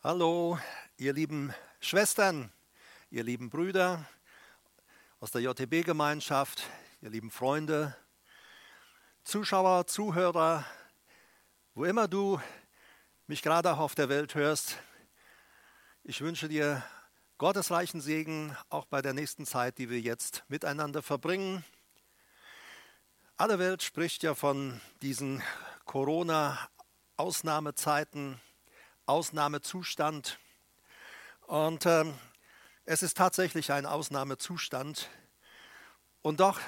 Hallo, ihr lieben Schwestern, ihr lieben Brüder aus der JTB-Gemeinschaft, ihr lieben Freunde, Zuschauer, Zuhörer, wo immer du mich gerade auch auf der Welt hörst. Ich wünsche dir gottesreichen Segen auch bei der nächsten Zeit, die wir jetzt miteinander verbringen. Alle Welt spricht ja von diesen Corona-Ausnahmezeiten Ausnahmezustand. Und ähm, es ist tatsächlich ein Ausnahmezustand. Und doch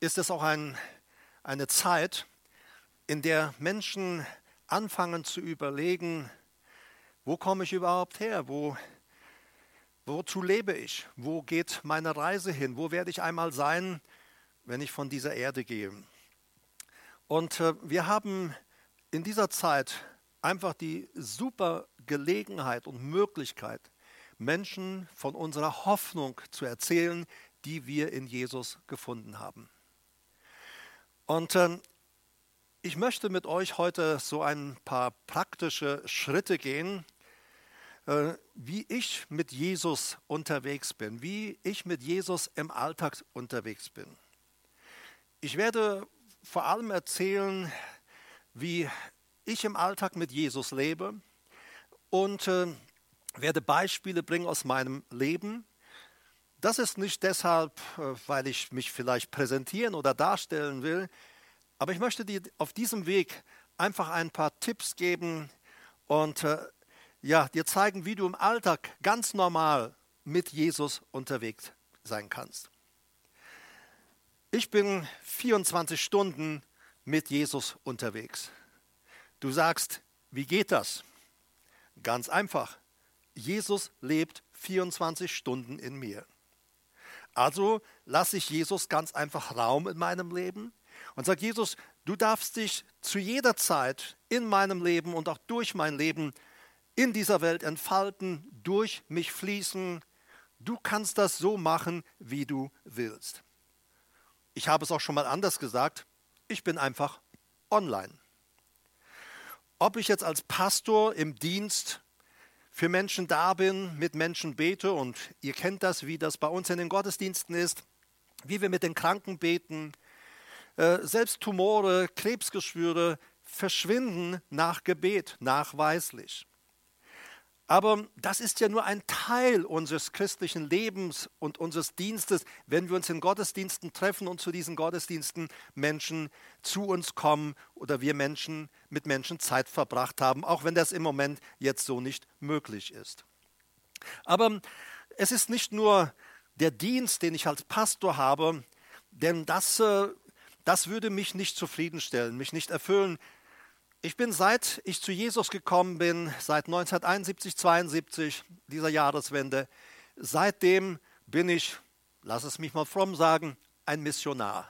ist es auch ein, eine Zeit, in der Menschen anfangen zu überlegen, wo komme ich überhaupt her? Wo, wozu lebe ich? Wo geht meine Reise hin? Wo werde ich einmal sein, wenn ich von dieser Erde gehe? Und äh, wir haben in dieser Zeit einfach die super Gelegenheit und Möglichkeit, Menschen von unserer Hoffnung zu erzählen, die wir in Jesus gefunden haben. Und äh, ich möchte mit euch heute so ein paar praktische Schritte gehen, äh, wie ich mit Jesus unterwegs bin, wie ich mit Jesus im Alltag unterwegs bin. Ich werde vor allem erzählen, wie ich im Alltag mit Jesus lebe und äh, werde Beispiele bringen aus meinem Leben. Das ist nicht deshalb, äh, weil ich mich vielleicht präsentieren oder darstellen will, aber ich möchte dir auf diesem Weg einfach ein paar Tipps geben und äh, ja, dir zeigen, wie du im Alltag ganz normal mit Jesus unterwegs sein kannst. Ich bin 24 Stunden mit Jesus unterwegs. Du sagst, wie geht das? Ganz einfach. Jesus lebt 24 Stunden in mir. Also lasse ich Jesus ganz einfach Raum in meinem Leben und sage, Jesus, du darfst dich zu jeder Zeit in meinem Leben und auch durch mein Leben in dieser Welt entfalten, durch mich fließen. Du kannst das so machen, wie du willst. Ich habe es auch schon mal anders gesagt, ich bin einfach online. Ob ich jetzt als Pastor im Dienst für Menschen da bin, mit Menschen bete und ihr kennt das, wie das bei uns in den Gottesdiensten ist, wie wir mit den Kranken beten, äh, selbst Tumore, Krebsgeschwüre verschwinden nach Gebet, nachweislich. Aber das ist ja nur ein Teil unseres christlichen Lebens und unseres Dienstes, wenn wir uns in Gottesdiensten treffen und zu diesen Gottesdiensten Menschen zu uns kommen oder wir Menschen mit Menschen Zeit verbracht haben, auch wenn das im Moment jetzt so nicht möglich ist. Aber es ist nicht nur der Dienst, den ich als Pastor habe, denn das, äh, das würde mich nicht zufriedenstellen, mich nicht erfüllen. Ich bin seit ich zu Jesus gekommen bin, seit 1971, 72, dieser Jahreswende, seitdem bin ich, lass es mich mal fromm sagen, ein Missionar.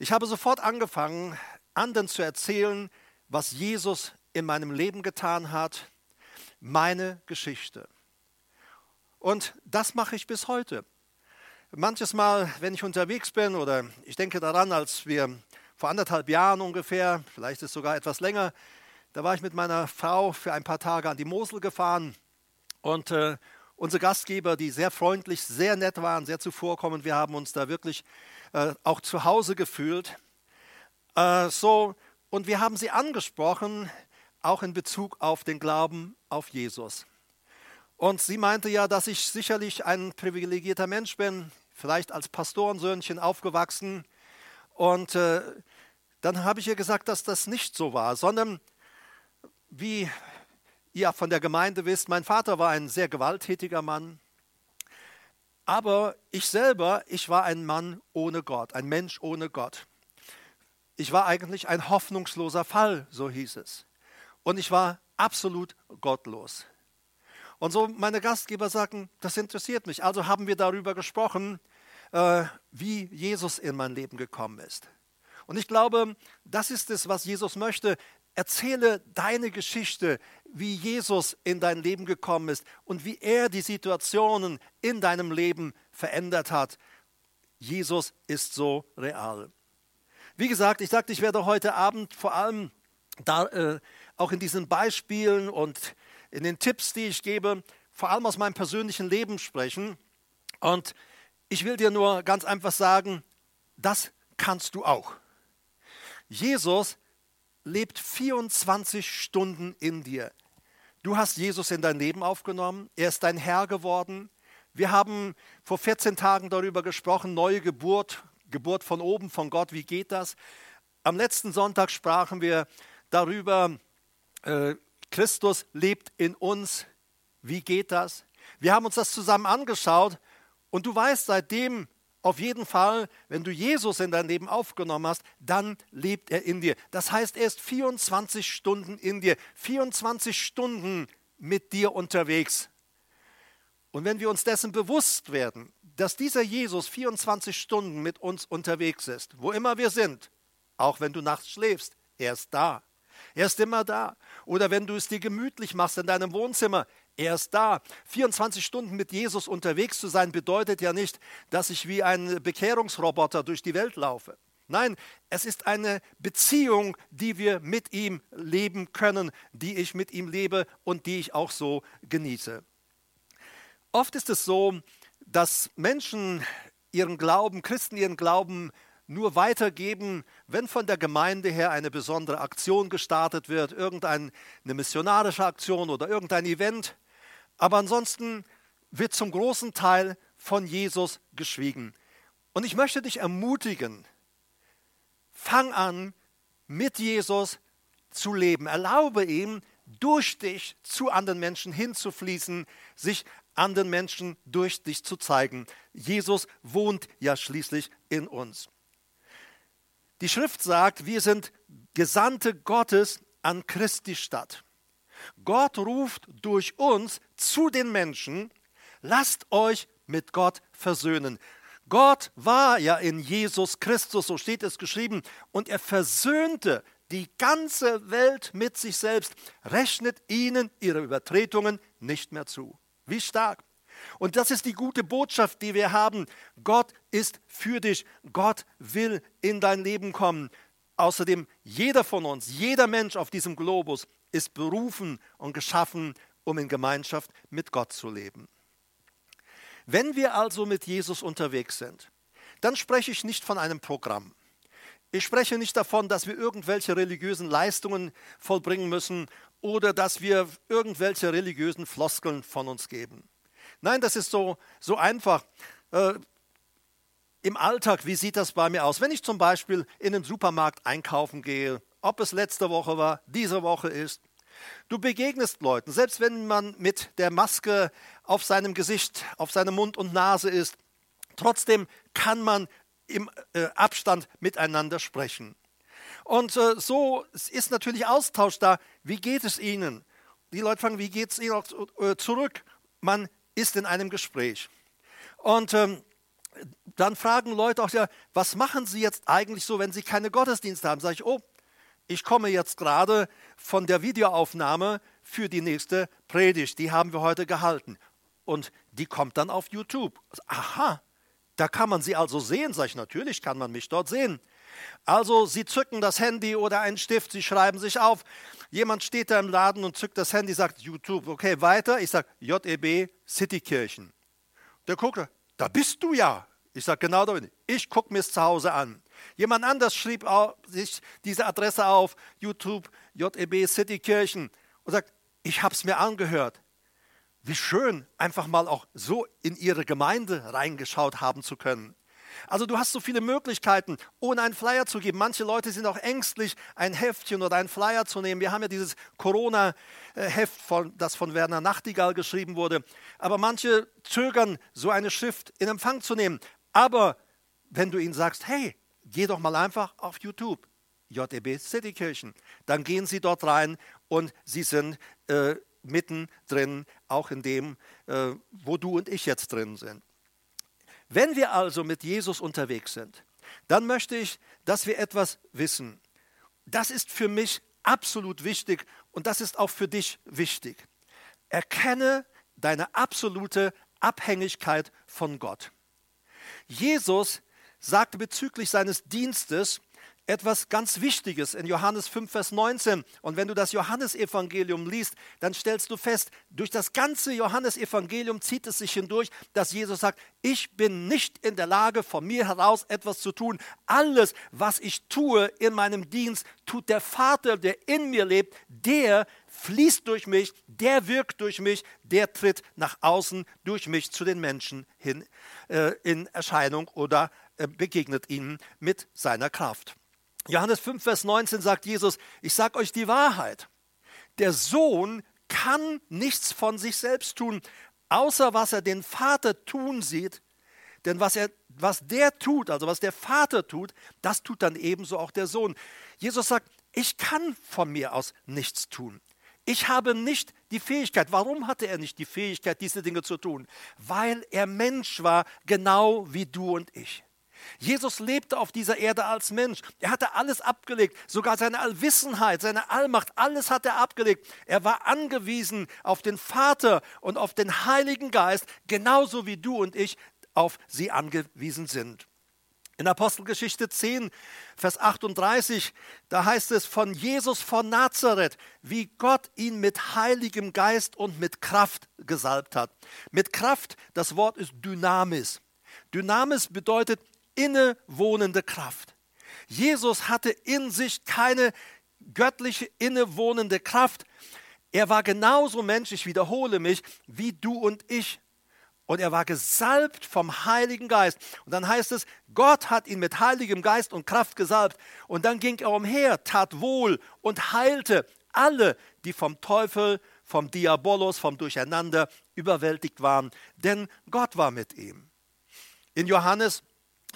Ich habe sofort angefangen, anderen zu erzählen, was Jesus in meinem Leben getan hat, meine Geschichte. Und das mache ich bis heute. Manches Mal, wenn ich unterwegs bin oder ich denke daran, als wir vor anderthalb Jahren ungefähr, vielleicht ist es sogar etwas länger, da war ich mit meiner Frau für ein paar Tage an die Mosel gefahren und äh, unsere Gastgeber, die sehr freundlich, sehr nett waren, sehr zuvorkommend, wir haben uns da wirklich äh, auch zu Hause gefühlt. Äh, so, und wir haben sie angesprochen, auch in Bezug auf den Glauben auf Jesus. Und sie meinte ja, dass ich sicherlich ein privilegierter Mensch bin, vielleicht als Pastorensöhnchen aufgewachsen. Und äh, dann habe ich ihr gesagt, dass das nicht so war, sondern wie ihr von der Gemeinde wisst, mein Vater war ein sehr gewalttätiger Mann. Aber ich selber, ich war ein Mann ohne Gott, ein Mensch ohne Gott. Ich war eigentlich ein hoffnungsloser Fall, so hieß es. Und ich war absolut gottlos. Und so meine Gastgeber sagten, das interessiert mich. Also haben wir darüber gesprochen, wie Jesus in mein Leben gekommen ist. Und ich glaube, das ist es, was Jesus möchte. Erzähle deine Geschichte, wie Jesus in dein Leben gekommen ist und wie er die Situationen in deinem Leben verändert hat. Jesus ist so real. Wie gesagt, ich sagte, ich werde heute Abend vor allem da, äh, auch in diesen Beispielen und in den Tipps, die ich gebe, vor allem aus meinem persönlichen Leben sprechen. Und ich will dir nur ganz einfach sagen, das kannst du auch. Jesus lebt 24 Stunden in dir. Du hast Jesus in dein Leben aufgenommen, er ist dein Herr geworden. Wir haben vor 14 Tagen darüber gesprochen, neue Geburt, Geburt von oben, von Gott, wie geht das? Am letzten Sonntag sprachen wir darüber, äh, Christus lebt in uns, wie geht das? Wir haben uns das zusammen angeschaut und du weißt seitdem auf jeden Fall, wenn du Jesus in dein Leben aufgenommen hast, dann lebt er in dir. Das heißt, er ist 24 Stunden in dir, 24 Stunden mit dir unterwegs. Und wenn wir uns dessen bewusst werden, dass dieser Jesus 24 Stunden mit uns unterwegs ist, wo immer wir sind, auch wenn du nachts schläfst, er ist da. Er ist immer da. Oder wenn du es dir gemütlich machst in deinem Wohnzimmer, er ist da. 24 Stunden mit Jesus unterwegs zu sein bedeutet ja nicht, dass ich wie ein Bekehrungsroboter durch die Welt laufe. Nein, es ist eine Beziehung, die wir mit ihm leben können, die ich mit ihm lebe und die ich auch so genieße. Oft ist es so, dass Menschen ihren Glauben, Christen ihren Glauben nur weitergeben, wenn von der Gemeinde her eine besondere Aktion gestartet wird, irgendeine missionarische Aktion oder irgendein Event. Aber ansonsten wird zum großen Teil von Jesus geschwiegen. Und ich möchte dich ermutigen, fang an, mit Jesus zu leben. Erlaube ihm, durch dich zu anderen Menschen hinzufließen, sich anderen Menschen durch dich zu zeigen. Jesus wohnt ja schließlich in uns. Die Schrift sagt, wir sind Gesandte Gottes an Christi Stadt. Gott ruft durch uns zu den Menschen, lasst euch mit Gott versöhnen. Gott war ja in Jesus Christus, so steht es geschrieben, und er versöhnte die ganze Welt mit sich selbst, rechnet ihnen ihre Übertretungen nicht mehr zu. Wie stark. Und das ist die gute Botschaft, die wir haben. Gott ist für dich. Gott will in dein Leben kommen. Außerdem, jeder von uns, jeder Mensch auf diesem Globus ist berufen und geschaffen, um in Gemeinschaft mit Gott zu leben. Wenn wir also mit Jesus unterwegs sind, dann spreche ich nicht von einem Programm. Ich spreche nicht davon, dass wir irgendwelche religiösen Leistungen vollbringen müssen oder dass wir irgendwelche religiösen Floskeln von uns geben. Nein, das ist so, so einfach. Äh, Im Alltag, wie sieht das bei mir aus? Wenn ich zum Beispiel in den Supermarkt einkaufen gehe, ob es letzte Woche war, diese Woche ist, du begegnest Leuten, selbst wenn man mit der Maske auf seinem Gesicht, auf seinem Mund und Nase ist, trotzdem kann man im äh, Abstand miteinander sprechen. Und äh, so ist natürlich Austausch da. Wie geht es Ihnen? Die Leute fragen, wie geht es Ihnen auch, äh, zurück? Man ist in einem Gespräch. Und ähm, dann fragen Leute auch ja, was machen Sie jetzt eigentlich so, wenn Sie keine Gottesdienste haben? Sage ich, oh, ich komme jetzt gerade von der Videoaufnahme für die nächste Predigt. Die haben wir heute gehalten. Und die kommt dann auf YouTube. Aha, da kann man sie also sehen. Sag ich, natürlich kann man mich dort sehen. Also sie zücken das Handy oder einen Stift, sie schreiben sich auf. Jemand steht da im Laden und zückt das Handy, sagt YouTube, okay, weiter. Ich sage JEB Citykirchen. Der guckt, da bist du ja. Ich sage, genau da bin ich. Ich gucke mir es zu Hause an. Jemand anders schrieb sich diese Adresse auf, YouTube, JEB Citykirchen, und sagt, ich habe es mir angehört. Wie schön, einfach mal auch so in ihre Gemeinde reingeschaut haben zu können. Also du hast so viele Möglichkeiten, ohne einen Flyer zu geben. Manche Leute sind auch ängstlich, ein Heftchen oder einen Flyer zu nehmen. Wir haben ja dieses Corona-Heft, das von Werner Nachtigall geschrieben wurde. Aber manche zögern, so eine Schrift in Empfang zu nehmen. Aber wenn du ihnen sagst, hey, geh doch mal einfach auf YouTube, JEB Citykirchen, dann gehen sie dort rein und sie sind äh, mittendrin, auch in dem, äh, wo du und ich jetzt drin sind. Wenn wir also mit Jesus unterwegs sind, dann möchte ich, dass wir etwas wissen. Das ist für mich absolut wichtig und das ist auch für dich wichtig. Erkenne deine absolute Abhängigkeit von Gott. Jesus sagte bezüglich seines Dienstes, etwas ganz Wichtiges in Johannes 5, Vers 19. Und wenn du das Johannesevangelium liest, dann stellst du fest, durch das ganze Johannesevangelium zieht es sich hindurch, dass Jesus sagt, ich bin nicht in der Lage, von mir heraus etwas zu tun. Alles, was ich tue in meinem Dienst, tut der Vater, der in mir lebt, der fließt durch mich, der wirkt durch mich, der tritt nach außen durch mich zu den Menschen hin äh, in Erscheinung oder begegnet ihnen mit seiner Kraft. Johannes 5, Vers 19 sagt Jesus, ich sage euch die Wahrheit. Der Sohn kann nichts von sich selbst tun, außer was er den Vater tun sieht. Denn was, er, was der tut, also was der Vater tut, das tut dann ebenso auch der Sohn. Jesus sagt, ich kann von mir aus nichts tun. Ich habe nicht die Fähigkeit. Warum hatte er nicht die Fähigkeit, diese Dinge zu tun? Weil er Mensch war, genau wie du und ich. Jesus lebte auf dieser Erde als Mensch. Er hatte alles abgelegt, sogar seine Allwissenheit, seine Allmacht, alles hat er abgelegt. Er war angewiesen auf den Vater und auf den Heiligen Geist, genauso wie du und ich auf sie angewiesen sind. In Apostelgeschichte 10, Vers 38, da heißt es von Jesus von Nazareth, wie Gott ihn mit heiligem Geist und mit Kraft gesalbt hat. Mit Kraft, das Wort ist Dynamis. Dynamis bedeutet innewohnende Kraft. Jesus hatte in sich keine göttliche innewohnende Kraft. Er war genauso Mensch, ich wiederhole mich, wie du und ich. Und er war gesalbt vom Heiligen Geist. Und dann heißt es, Gott hat ihn mit Heiligem Geist und Kraft gesalbt. Und dann ging er umher, tat wohl und heilte alle, die vom Teufel, vom Diabolos, vom Durcheinander überwältigt waren. Denn Gott war mit ihm. In Johannes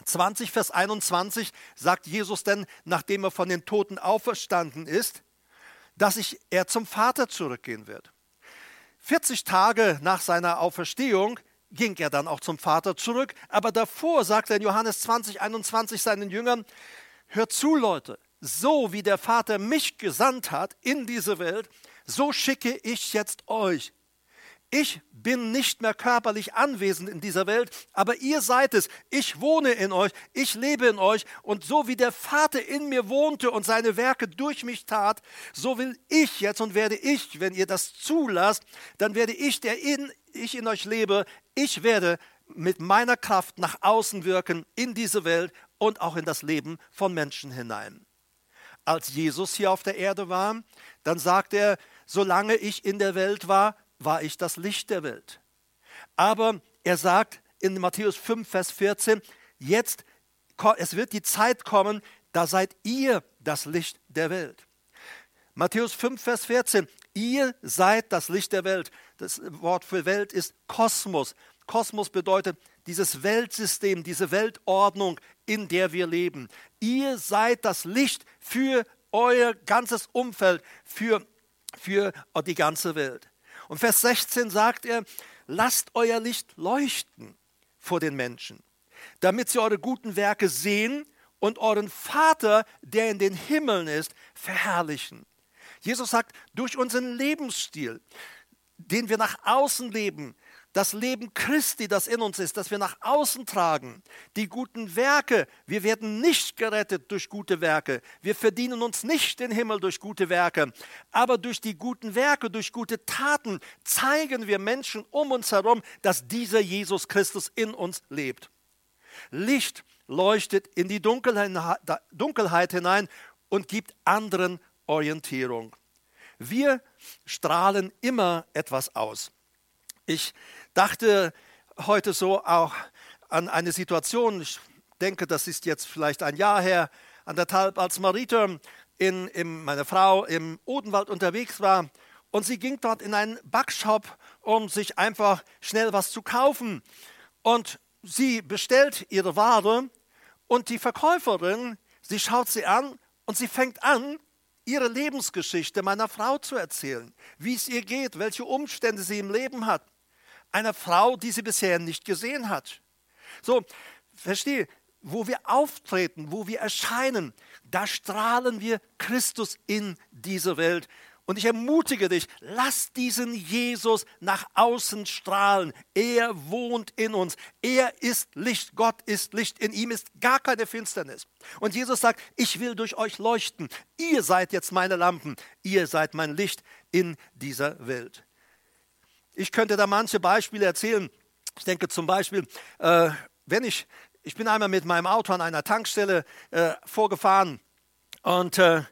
20, Vers 21 sagt Jesus denn, nachdem er von den Toten auferstanden ist, dass ich, er zum Vater zurückgehen wird. 40 Tage nach seiner Auferstehung ging er dann auch zum Vater zurück, aber davor sagt er in Johannes 20, 21 seinen Jüngern, hört zu Leute, so wie der Vater mich gesandt hat in diese Welt, so schicke ich jetzt euch. Ich bin nicht mehr körperlich anwesend in dieser Welt, aber ihr seid es. Ich wohne in euch, ich lebe in euch und so wie der Vater in mir wohnte und seine Werke durch mich tat, so will ich jetzt und werde ich, wenn ihr das zulasst, dann werde ich, der in, ich in euch lebe, ich werde mit meiner Kraft nach außen wirken in diese Welt und auch in das Leben von Menschen hinein. Als Jesus hier auf der Erde war, dann sagt er, solange ich in der Welt war, war ich das Licht der Welt. Aber er sagt in Matthäus 5, Vers 14, jetzt, es wird die Zeit kommen, da seid ihr das Licht der Welt. Matthäus 5, Vers 14, ihr seid das Licht der Welt. Das Wort für Welt ist Kosmos. Kosmos bedeutet dieses Weltsystem, diese Weltordnung, in der wir leben. Ihr seid das Licht für euer ganzes Umfeld, für, für die ganze Welt. Und Vers 16 sagt er, lasst euer Licht leuchten vor den Menschen, damit sie eure guten Werke sehen und euren Vater, der in den Himmeln ist, verherrlichen. Jesus sagt, durch unseren Lebensstil, den wir nach außen leben, das Leben Christi, das in uns ist, das wir nach außen tragen, die guten Werke. Wir werden nicht gerettet durch gute Werke. Wir verdienen uns nicht den Himmel durch gute Werke. Aber durch die guten Werke, durch gute Taten zeigen wir Menschen um uns herum, dass dieser Jesus Christus in uns lebt. Licht leuchtet in die Dunkelheit hinein und gibt anderen Orientierung. Wir strahlen immer etwas aus. Ich dachte heute so auch an eine Situation, ich denke, das ist jetzt vielleicht ein Jahr her, anderthalb, als Marita, in, in, meine Frau, im Odenwald unterwegs war. Und sie ging dort in einen Backshop, um sich einfach schnell was zu kaufen. Und sie bestellt ihre Ware und die Verkäuferin, sie schaut sie an und sie fängt an, ihre Lebensgeschichte meiner Frau zu erzählen, wie es ihr geht, welche Umstände sie im Leben hat einer Frau, die sie bisher nicht gesehen hat. So, verstehe, wo wir auftreten, wo wir erscheinen, da strahlen wir Christus in diese Welt. Und ich ermutige dich, lass diesen Jesus nach außen strahlen. Er wohnt in uns. Er ist Licht. Gott ist Licht. In ihm ist gar keine Finsternis. Und Jesus sagt, ich will durch euch leuchten. Ihr seid jetzt meine Lampen. Ihr seid mein Licht in dieser Welt. Ich könnte da manche Beispiele erzählen. Ich denke zum Beispiel, äh, wenn ich, ich bin einmal mit meinem Auto an einer Tankstelle äh, vorgefahren und äh,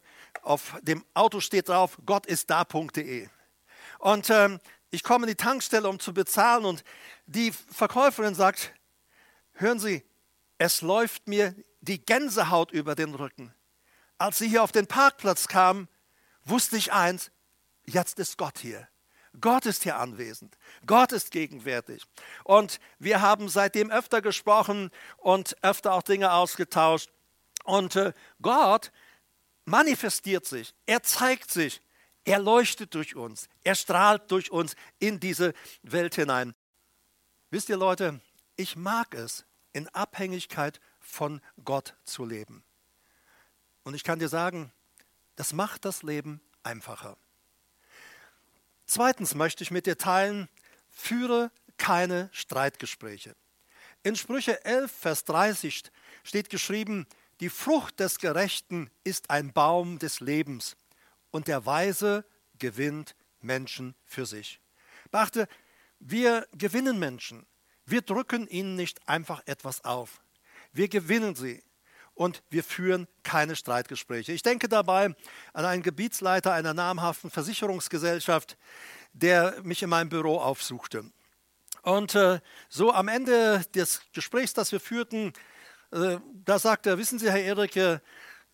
auf dem Auto steht drauf, Gott ist da.de. Und ähm, ich komme in die Tankstelle, um zu bezahlen und die Verkäuferin sagt, hören Sie, es läuft mir die Gänsehaut über den Rücken. Als sie hier auf den Parkplatz kam, wusste ich eins, jetzt ist Gott hier. Gott ist hier anwesend. Gott ist gegenwärtig. Und wir haben seitdem öfter gesprochen und öfter auch Dinge ausgetauscht. Und äh, Gott manifestiert sich, er zeigt sich, er leuchtet durch uns, er strahlt durch uns in diese Welt hinein. Wisst ihr Leute, ich mag es, in Abhängigkeit von Gott zu leben. Und ich kann dir sagen, das macht das Leben einfacher. Zweitens möchte ich mit dir teilen, führe keine Streitgespräche. In Sprüche 11, Vers 30 steht geschrieben, die Frucht des Gerechten ist ein Baum des Lebens und der Weise gewinnt Menschen für sich. Beachte, wir gewinnen Menschen. Wir drücken ihnen nicht einfach etwas auf. Wir gewinnen sie und wir führen keine Streitgespräche. Ich denke dabei an einen Gebietsleiter einer namhaften Versicherungsgesellschaft, der mich in meinem Büro aufsuchte. Und äh, so am Ende des Gesprächs, das wir führten, äh, da sagt er, wissen Sie, Herr Erike,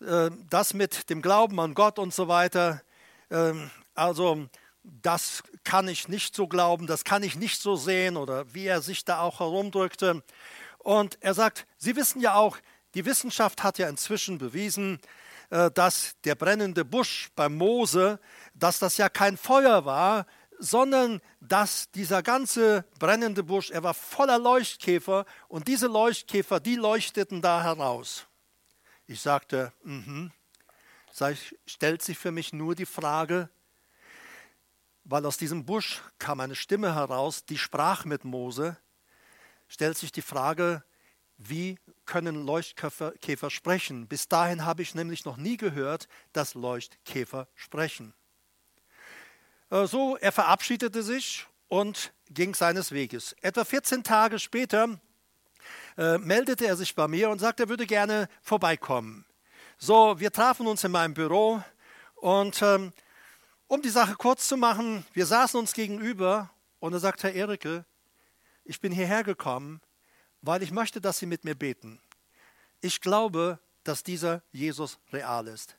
äh, das mit dem Glauben an Gott und so weiter, ähm, also das kann ich nicht so glauben, das kann ich nicht so sehen oder wie er sich da auch herumdrückte. Und er sagt, Sie wissen ja auch, die Wissenschaft hat ja inzwischen bewiesen, äh, dass der brennende Busch beim Mose, dass das ja kein Feuer war, sondern dass dieser ganze brennende Busch, er war voller Leuchtkäfer und diese Leuchtkäfer, die leuchteten da heraus. Ich sagte, mhm. Sag stellt sich für mich nur die Frage, weil aus diesem Busch kam eine Stimme heraus, die sprach mit Mose, stellt sich die Frage, wie können Leuchtkäfer sprechen? Bis dahin habe ich nämlich noch nie gehört, dass Leuchtkäfer sprechen. Äh, so, er verabschiedete sich und ging seines Weges. Etwa 14 Tage später äh, meldete er sich bei mir und sagte, er würde gerne vorbeikommen. So, wir trafen uns in meinem Büro und ähm, um die Sache kurz zu machen, wir saßen uns gegenüber und er sagte, Herr Erike, ich bin hierher gekommen, weil ich möchte, dass Sie mit mir beten. Ich glaube, dass dieser Jesus real ist.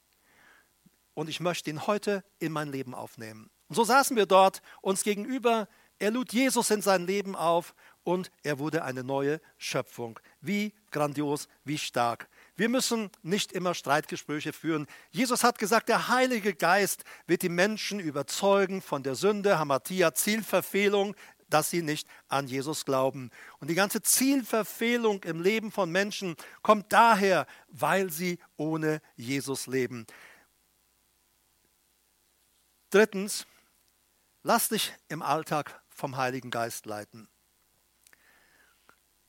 Und ich möchte ihn heute in mein Leben aufnehmen. Und so saßen wir dort uns gegenüber. Er lud Jesus in sein Leben auf und er wurde eine neue Schöpfung. Wie grandios, wie stark. Wir müssen nicht immer Streitgespräche führen. Jesus hat gesagt, der Heilige Geist wird die Menschen überzeugen von der Sünde, Hamatia, Zielverfehlung, dass sie nicht an Jesus glauben. Und die ganze Zielverfehlung im Leben von Menschen kommt daher, weil sie ohne Jesus leben. Drittens, Lass dich im Alltag vom Heiligen Geist leiten.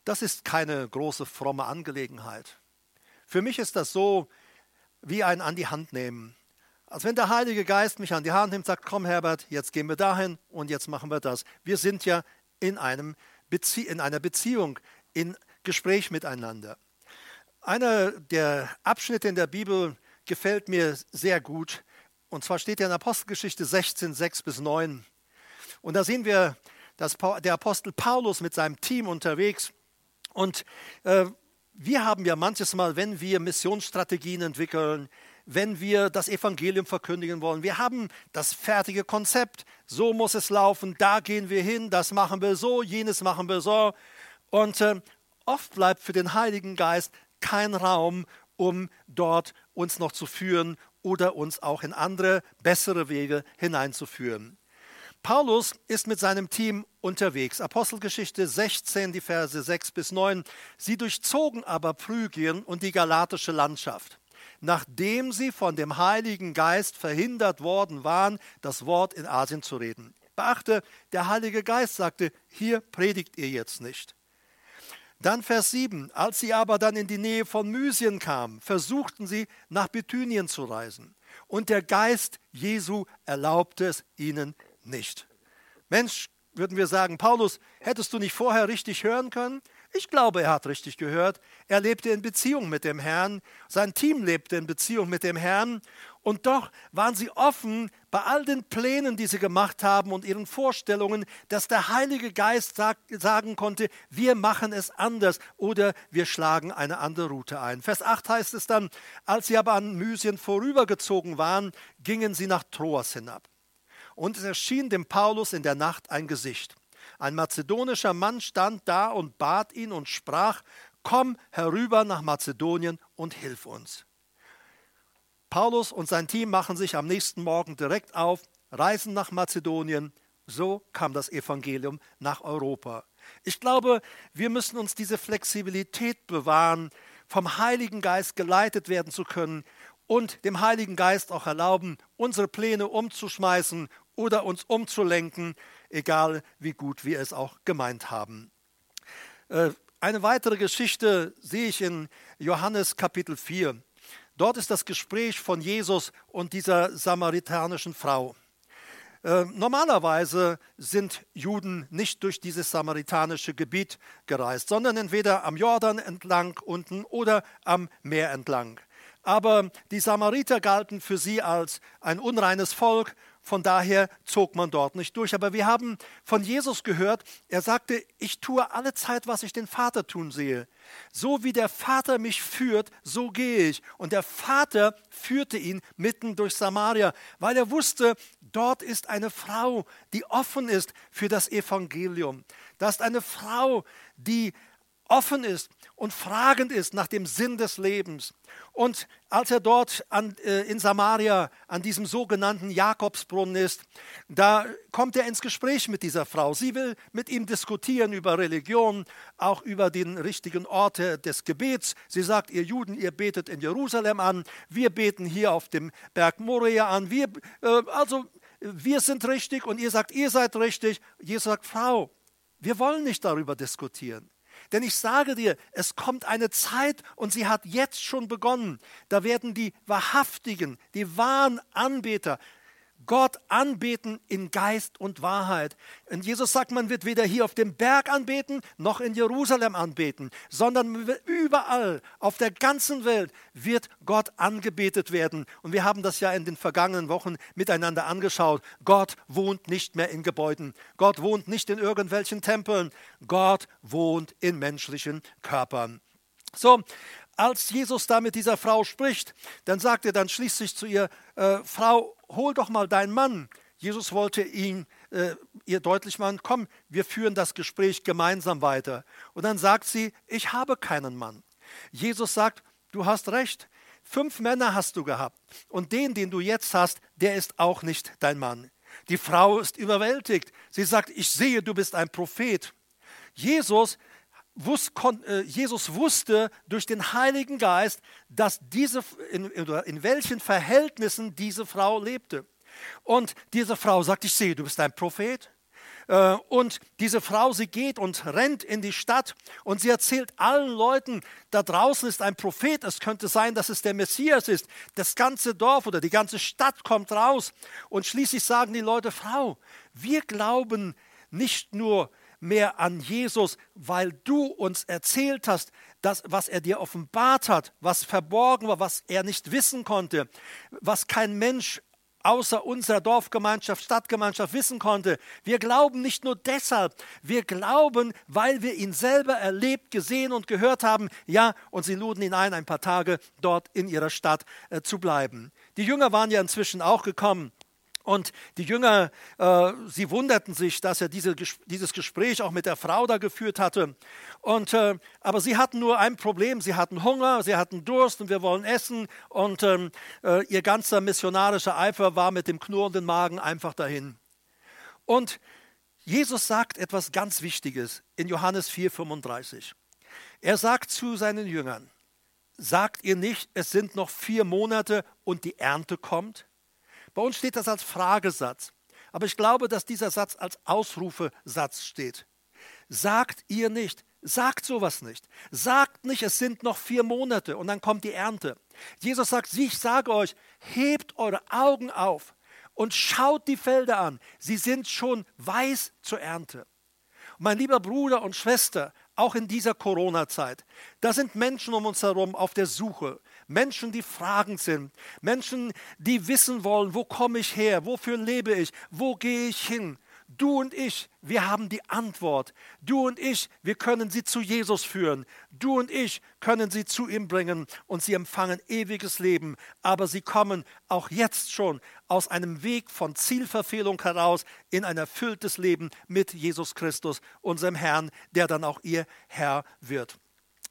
Das ist keine große fromme Angelegenheit. Für mich ist das so wie ein an die Hand nehmen. Als wenn der Heilige Geist mich an die Hand nimmt, sagt, komm Herbert, jetzt gehen wir dahin und jetzt machen wir das. Wir sind ja in, einem Bezie in einer Beziehung, in Gespräch miteinander. Einer der Abschnitte in der Bibel gefällt mir sehr gut. Und zwar steht ja in Apostelgeschichte 16, 6 bis 9. Und da sehen wir dass der Apostel Paulus mit seinem Team unterwegs. Und äh, wir haben ja manches Mal, wenn wir Missionsstrategien entwickeln, wenn wir das Evangelium verkündigen wollen, wir haben das fertige Konzept. So muss es laufen, da gehen wir hin, das machen wir so, jenes machen wir so. Und äh, oft bleibt für den Heiligen Geist kein Raum, um dort uns noch zu führen oder uns auch in andere, bessere Wege hineinzuführen. Paulus ist mit seinem Team unterwegs. Apostelgeschichte 16, die Verse 6 bis 9. Sie durchzogen aber Phrygien und die galatische Landschaft. Nachdem sie von dem Heiligen Geist verhindert worden waren, das Wort in Asien zu reden. Beachte, der Heilige Geist sagte, hier predigt ihr jetzt nicht. Dann Vers 7. Als sie aber dann in die Nähe von Mysien kamen, versuchten sie, nach Bithynien zu reisen. Und der Geist Jesu erlaubte es ihnen nicht. Mensch, würden wir sagen, Paulus, hättest du nicht vorher richtig hören können? Ich glaube, er hat richtig gehört. Er lebte in Beziehung mit dem Herrn. Sein Team lebte in Beziehung mit dem Herrn. Und doch waren sie offen bei all den Plänen, die sie gemacht haben und ihren Vorstellungen, dass der Heilige Geist sag, sagen konnte, wir machen es anders oder wir schlagen eine andere Route ein. Vers 8 heißt es dann, als sie aber an Mysien vorübergezogen waren, gingen sie nach Troas hinab. Und es erschien dem Paulus in der Nacht ein Gesicht. Ein mazedonischer Mann stand da und bat ihn und sprach, komm herüber nach Mazedonien und hilf uns. Paulus und sein Team machen sich am nächsten Morgen direkt auf, reisen nach Mazedonien. So kam das Evangelium nach Europa. Ich glaube, wir müssen uns diese Flexibilität bewahren, vom Heiligen Geist geleitet werden zu können und dem Heiligen Geist auch erlauben, unsere Pläne umzuschmeißen oder uns umzulenken, egal wie gut wir es auch gemeint haben. Äh, eine weitere Geschichte sehe ich in Johannes Kapitel 4. Dort ist das Gespräch von Jesus und dieser samaritanischen Frau. Äh, normalerweise sind Juden nicht durch dieses samaritanische Gebiet gereist, sondern entweder am Jordan entlang unten oder am Meer entlang. Aber die Samariter galten für sie als ein unreines Volk von daher zog man dort nicht durch. Aber wir haben von Jesus gehört, er sagte, ich tue alle Zeit, was ich den Vater tun sehe. So wie der Vater mich führt, so gehe ich. Und der Vater führte ihn mitten durch Samaria, weil er wusste, dort ist eine Frau, die offen ist für das Evangelium. Da ist eine Frau, die offen ist und fragend ist nach dem Sinn des Lebens. Und als er dort an, äh, in Samaria an diesem sogenannten Jakobsbrunnen ist, da kommt er ins Gespräch mit dieser Frau. Sie will mit ihm diskutieren über Religion, auch über den richtigen Ort des Gebets. Sie sagt, ihr Juden, ihr betet in Jerusalem an, wir beten hier auf dem Berg Moria an. Wir, äh, also wir sind richtig und ihr sagt, ihr seid richtig. Jesus sagt, Frau, wir wollen nicht darüber diskutieren. Denn ich sage dir, es kommt eine Zeit und sie hat jetzt schon begonnen. Da werden die wahrhaftigen, die wahren Anbeter Gott anbeten in Geist und Wahrheit. Und Jesus sagt, man wird weder hier auf dem Berg anbeten, noch in Jerusalem anbeten, sondern überall auf der ganzen Welt wird Gott angebetet werden. Und wir haben das ja in den vergangenen Wochen miteinander angeschaut. Gott wohnt nicht mehr in Gebäuden. Gott wohnt nicht in irgendwelchen Tempeln. Gott wohnt in menschlichen Körpern. So, als Jesus da mit dieser Frau spricht, dann sagt er dann schließlich zu ihr, äh, Frau, hol doch mal deinen Mann. Jesus wollte ihn, äh, ihr deutlich machen, komm, wir führen das Gespräch gemeinsam weiter. Und dann sagt sie, ich habe keinen Mann. Jesus sagt, du hast recht, fünf Männer hast du gehabt und den, den du jetzt hast, der ist auch nicht dein Mann. Die Frau ist überwältigt. Sie sagt, ich sehe, du bist ein Prophet. Jesus Jesus wusste durch den Heiligen Geist, dass diese, in, in welchen Verhältnissen diese Frau lebte. Und diese Frau sagt, ich sehe, du bist ein Prophet. Äh, und diese Frau, sie geht und rennt in die Stadt und sie erzählt allen Leuten, da draußen ist ein Prophet, es könnte sein, dass es der Messias ist. Das ganze Dorf oder die ganze Stadt kommt raus. Und schließlich sagen die Leute, Frau, wir glauben nicht nur mehr an Jesus, weil du uns erzählt hast, das, was er dir offenbart hat, was verborgen war, was er nicht wissen konnte, was kein Mensch außer unserer Dorfgemeinschaft, Stadtgemeinschaft wissen konnte. Wir glauben nicht nur deshalb, wir glauben, weil wir ihn selber erlebt, gesehen und gehört haben. Ja, und sie luden ihn ein, ein paar Tage dort in ihrer Stadt äh, zu bleiben. Die Jünger waren ja inzwischen auch gekommen. Und die Jünger, äh, sie wunderten sich, dass er diese, dieses Gespräch auch mit der Frau da geführt hatte. Und, äh, aber sie hatten nur ein Problem, sie hatten Hunger, sie hatten Durst und wir wollen essen. Und ähm, äh, ihr ganzer missionarischer Eifer war mit dem knurrenden Magen einfach dahin. Und Jesus sagt etwas ganz Wichtiges in Johannes 4,35. Er sagt zu seinen Jüngern, sagt ihr nicht, es sind noch vier Monate und die Ernte kommt? Bei uns steht das als Fragesatz. Aber ich glaube, dass dieser Satz als Ausrufesatz steht. Sagt ihr nicht, sagt sowas nicht. Sagt nicht, es sind noch vier Monate und dann kommt die Ernte. Jesus sagt, ich sage euch, hebt eure Augen auf und schaut die Felder an. Sie sind schon weiß zur Ernte. mein lieber Bruder und Schwester, auch in dieser Corona-Zeit, da sind Menschen um uns herum auf der Suche. Menschen, die fragend sind. Menschen, die wissen wollen, wo komme ich her? Wofür lebe ich? Wo gehe ich hin? Du und ich, wir haben die Antwort. Du und ich, wir können sie zu Jesus führen. Du und ich können sie zu ihm bringen und sie empfangen ewiges Leben. Aber sie kommen auch jetzt schon aus einem Weg von Zielverfehlung heraus in ein erfülltes Leben mit Jesus Christus, unserem Herrn, der dann auch ihr Herr wird.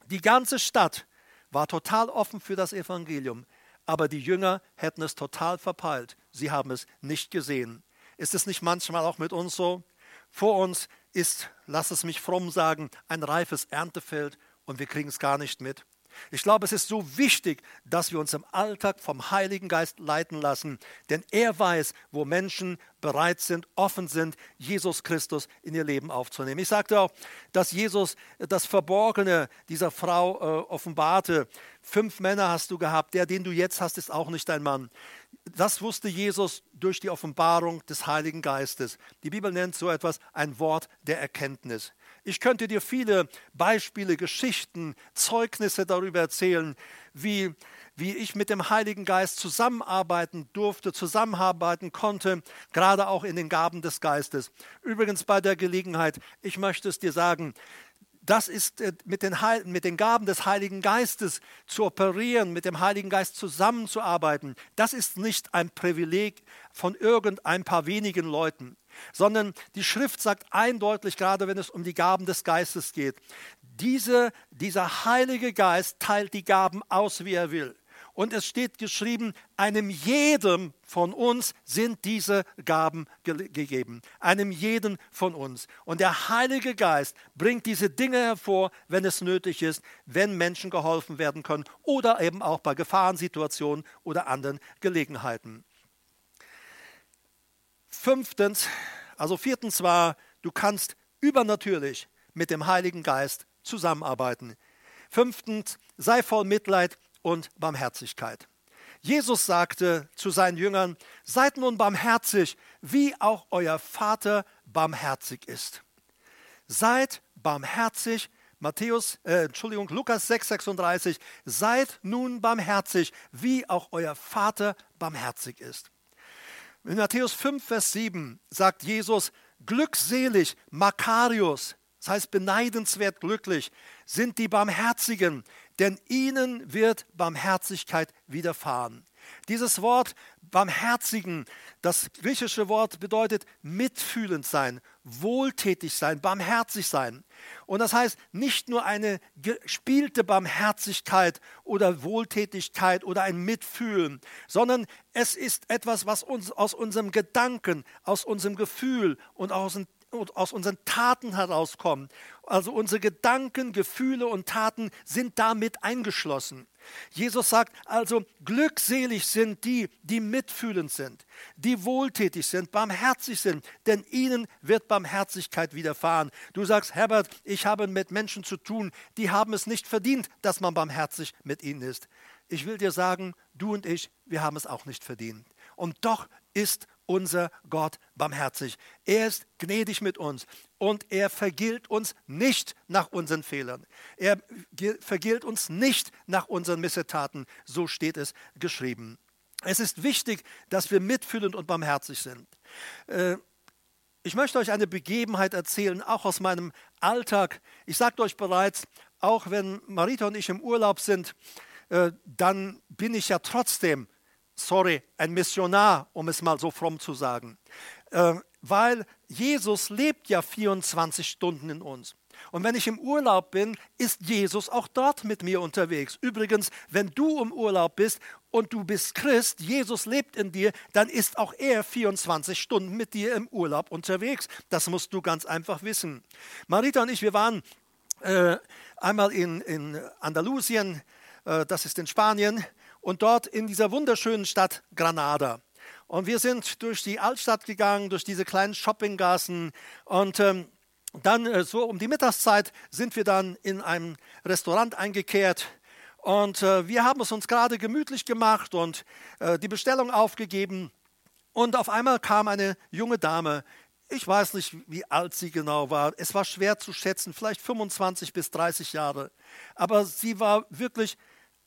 Die ganze Stadt war total offen für das Evangelium, aber die Jünger hätten es total verpeilt. Sie haben es nicht gesehen. Ist es nicht manchmal auch mit uns so? Vor uns ist, lass es mich fromm sagen, ein reifes Erntefeld und wir kriegen es gar nicht mit. Ich glaube, es ist so wichtig, dass wir uns im Alltag vom Heiligen Geist leiten lassen, denn er weiß, wo Menschen bereit sind, offen sind, Jesus Christus in ihr Leben aufzunehmen. Ich sagte auch, dass Jesus das Verborgene dieser Frau äh, offenbarte. Fünf Männer hast du gehabt, der, den du jetzt hast, ist auch nicht dein Mann. Das wusste Jesus durch die Offenbarung des Heiligen Geistes. Die Bibel nennt so etwas ein Wort der Erkenntnis. Ich könnte dir viele Beispiele, Geschichten, Zeugnisse darüber erzählen, wie, wie ich mit dem Heiligen Geist zusammenarbeiten durfte, zusammenarbeiten konnte, gerade auch in den Gaben des Geistes. Übrigens bei der Gelegenheit, ich möchte es dir sagen, das ist äh, mit den, mit den Gaben des Heiligen Geistes zu operieren, mit dem Heiligen Geist zusammenzuarbeiten. Das ist nicht ein Privileg von irgendein paar wenigen Leuten, sondern die Schrift sagt eindeutig, gerade wenn es um die Gaben des Geistes geht, diese, dieser Heilige Geist teilt die Gaben aus, wie er will. Und es steht geschrieben, einem jedem von uns sind diese Gaben ge gegeben. Einem jeden von uns. Und der Heilige Geist bringt diese Dinge hervor, wenn es nötig ist, wenn Menschen geholfen werden können oder eben auch bei Gefahrensituationen oder anderen Gelegenheiten. Fünftens, also viertens war, du kannst übernatürlich mit dem Heiligen Geist zusammenarbeiten. Fünftens, sei voll Mitleid und Barmherzigkeit. Jesus sagte zu seinen Jüngern, seid nun barmherzig, wie auch euer Vater barmherzig ist. Seid barmherzig, Matthäus, äh, Entschuldigung, Lukas 6, 36, seid nun barmherzig, wie auch euer Vater barmherzig ist. In Matthäus 5, Vers 7 sagt Jesus, glückselig, Makarios, das heißt beneidenswert glücklich, sind die Barmherzigen, denn ihnen wird Barmherzigkeit widerfahren. Dieses Wort barmherzigen, das griechische Wort bedeutet mitfühlend sein, wohltätig sein, barmherzig sein. Und das heißt nicht nur eine gespielte Barmherzigkeit oder Wohltätigkeit oder ein Mitfühlen, sondern es ist etwas, was uns aus unserem Gedanken, aus unserem Gefühl und aus aus unseren Taten herauskommen. Also unsere Gedanken, Gefühle und Taten sind damit eingeschlossen. Jesus sagt also, glückselig sind die, die mitfühlend sind, die wohltätig sind, barmherzig sind, denn ihnen wird Barmherzigkeit widerfahren. Du sagst, Herbert, ich habe mit Menschen zu tun, die haben es nicht verdient, dass man barmherzig mit ihnen ist. Ich will dir sagen, du und ich, wir haben es auch nicht verdient. Und doch ist unser Gott barmherzig. Er ist gnädig mit uns und er vergilt uns nicht nach unseren Fehlern. Er vergilt uns nicht nach unseren Missetaten. So steht es geschrieben. Es ist wichtig, dass wir mitfühlend und barmherzig sind. Äh, ich möchte euch eine Begebenheit erzählen, auch aus meinem Alltag. Ich sagte euch bereits, auch wenn Marita und ich im Urlaub sind, äh, dann bin ich ja trotzdem sorry, ein Missionar, um es mal so fromm zu sagen. Äh, weil Jesus lebt ja 24 Stunden in uns. Und wenn ich im Urlaub bin, ist Jesus auch dort mit mir unterwegs. Übrigens, wenn du im Urlaub bist und du bist Christ, Jesus lebt in dir, dann ist auch er 24 Stunden mit dir im Urlaub unterwegs. Das musst du ganz einfach wissen. Marita und ich, wir waren äh, einmal in, in Andalusien Äh, das ist in Spanien. Und dort in dieser wunderschönen Stadt Granada. Und wir sind durch die Altstadt gegangen, durch diese kleinen Shoppinggassen. Und ähm, dann äh, so um die Mittagszeit sind wir dann in einem Restaurant eingekehrt. Und äh, wir haben es uns gerade gemütlich gemacht und äh, die Bestellung aufgegeben. Und auf einmal kam eine junge Dame. Ich weiß nicht, wie alt sie genau war. Es war schwer zu schätzen, vielleicht 25 bis 30 Jahre. Aber sie war wirklich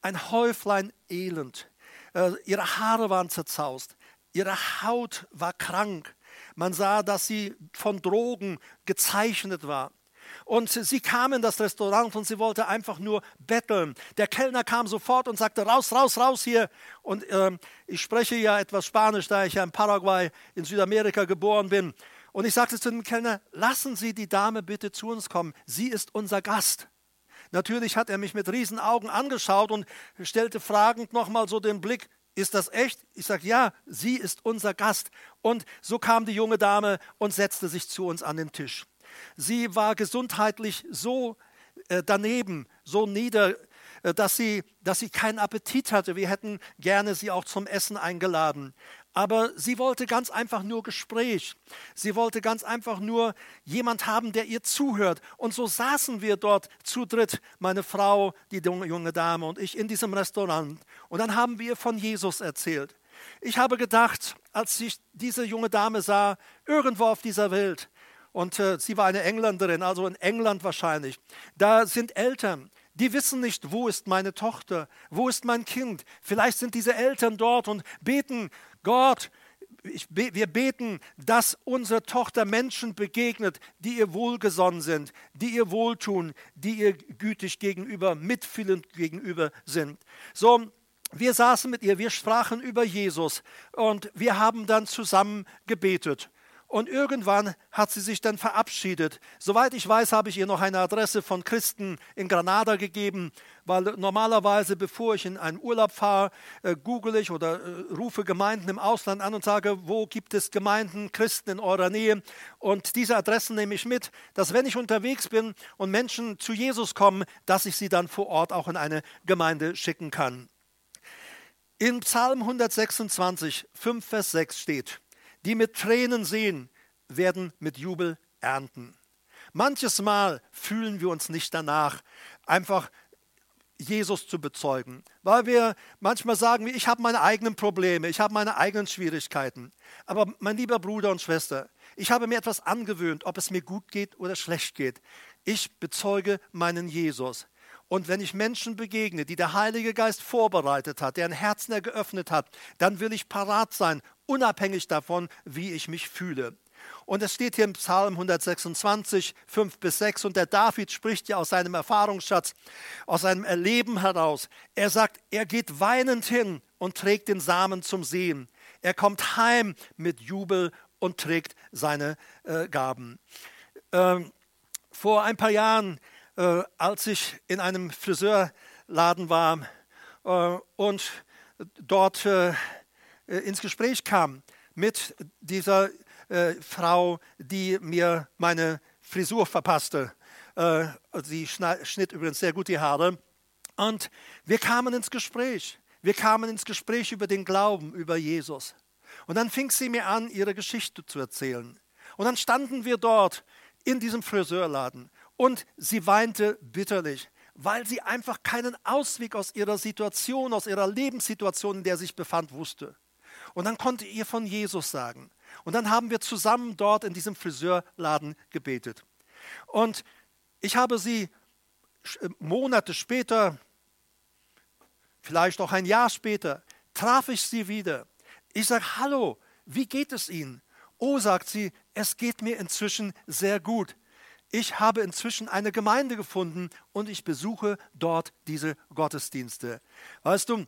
ein Häuflein Elend. Äh, ihre Haare waren zerzaust. Ihre Haut war krank. Man sah, dass sie von Drogen gezeichnet war. Und sie kam in das Restaurant und sie wollte einfach nur betteln. Der Kellner kam sofort und sagte, raus, raus, raus hier. Und ähm, ich spreche ja etwas Spanisch, da ich ja in Paraguay in Südamerika geboren bin. Und ich sagte zu dem Kellner, lassen Sie die Dame bitte zu uns kommen. Sie ist unser Gast. Natürlich hat er mich mit Riesenaugen angeschaut und stellte fragend nochmal so den Blick, ist das echt? Ich sage, ja, sie ist unser Gast. Und so kam die junge Dame und setzte sich zu uns an den Tisch. Sie war gesundheitlich so äh, daneben, so nieder, dass, sie, dass sie keinen Appetit hatte. Wir hätten gerne sie auch zum Essen eingeladen. Aber sie wollte ganz einfach nur Gespräch. Sie wollte ganz einfach nur jemand haben, der ihr zuhört. Und so saßen wir dort zu dritt, meine Frau, die junge Dame und ich in diesem Restaurant. Und dann haben wir von Jesus erzählt. Ich habe gedacht, als ich diese junge Dame sah, irgendwo auf dieser Welt, und äh, sie war eine Engländerin, also in England wahrscheinlich. Da sind Eltern, die wissen nicht, wo ist meine Tochter, wo ist mein Kind. Vielleicht sind diese Eltern dort und beten, Gott, ich, wir beten, dass unsere Tochter Menschen begegnet, die ihr wohlgesonnen sind, die ihr wohltun, die ihr gütig gegenüber, mitfühlend gegenüber sind. So, wir saßen mit ihr, wir sprachen über Jesus und wir haben dann zusammen gebetet. Und irgendwann hat sie sich dann verabschiedet. Soweit ich weiß, habe ich ihr noch eine Adresse von Christen in Granada gegeben, weil normalerweise, bevor ich in einen Urlaub fahre, äh, google ich oder äh, rufe Gemeinden im Ausland an und sage, wo gibt es Gemeinden, Christen in eurer Nähe? Und diese Adressen nehme ich mit, dass wenn ich unterwegs bin und Menschen zu Jesus kommen, dass ich sie dann vor Ort auch in eine Gemeinde schicken kann. In Psalm 126, 5 Vers 6 steht, die mit Tränen sehen, werden mit Jubel ernten. Manches Mal fühlen wir uns nicht danach, einfach Jesus zu bezeugen, weil wir manchmal sagen, ich habe meine eigenen Probleme, ich habe meine eigenen Schwierigkeiten. Aber mein lieber Bruder und Schwester, ich habe mir etwas angewöhnt, ob es mir gut geht oder schlecht geht. Ich bezeuge meinen Jesus. Und wenn ich Menschen begegne, die der Heilige Geist vorbereitet hat, deren Herzen er geöffnet hat, dann will ich parat sein, unabhängig davon, wie ich mich fühle. Und es steht hier im Psalm 126, 5 bis 6, und der David spricht ja aus seinem Erfahrungsschatz, aus seinem Erleben heraus. Er sagt, er geht weinend hin und trägt den Samen zum Sehen. Er kommt heim mit Jubel und trägt seine äh, Gaben. Ähm, vor ein paar Jahren, äh, als ich in einem Friseurladen war äh, und dort äh, ins Gespräch kam mit dieser äh, Frau, die mir meine Frisur verpasste. Äh, sie schnitt übrigens sehr gut die Haare. Und wir kamen ins Gespräch. Wir kamen ins Gespräch über den Glauben, über Jesus. Und dann fing sie mir an, ihre Geschichte zu erzählen. Und dann standen wir dort in diesem Friseurladen und sie weinte bitterlich, weil sie einfach keinen Ausweg aus ihrer Situation, aus ihrer Lebenssituation, in der sie sich befand, wusste. Und dann konnte ihr von Jesus sagen. Und dann haben wir zusammen dort in diesem Friseurladen gebetet. Und ich habe sie äh, Monate später, vielleicht auch ein Jahr später, traf ich sie wieder. Ich sage, hallo, wie geht es Ihnen? Oh, sagt sie, es geht mir inzwischen sehr gut. Ich habe inzwischen eine Gemeinde gefunden und ich besuche dort diese Gottesdienste. Weißt du,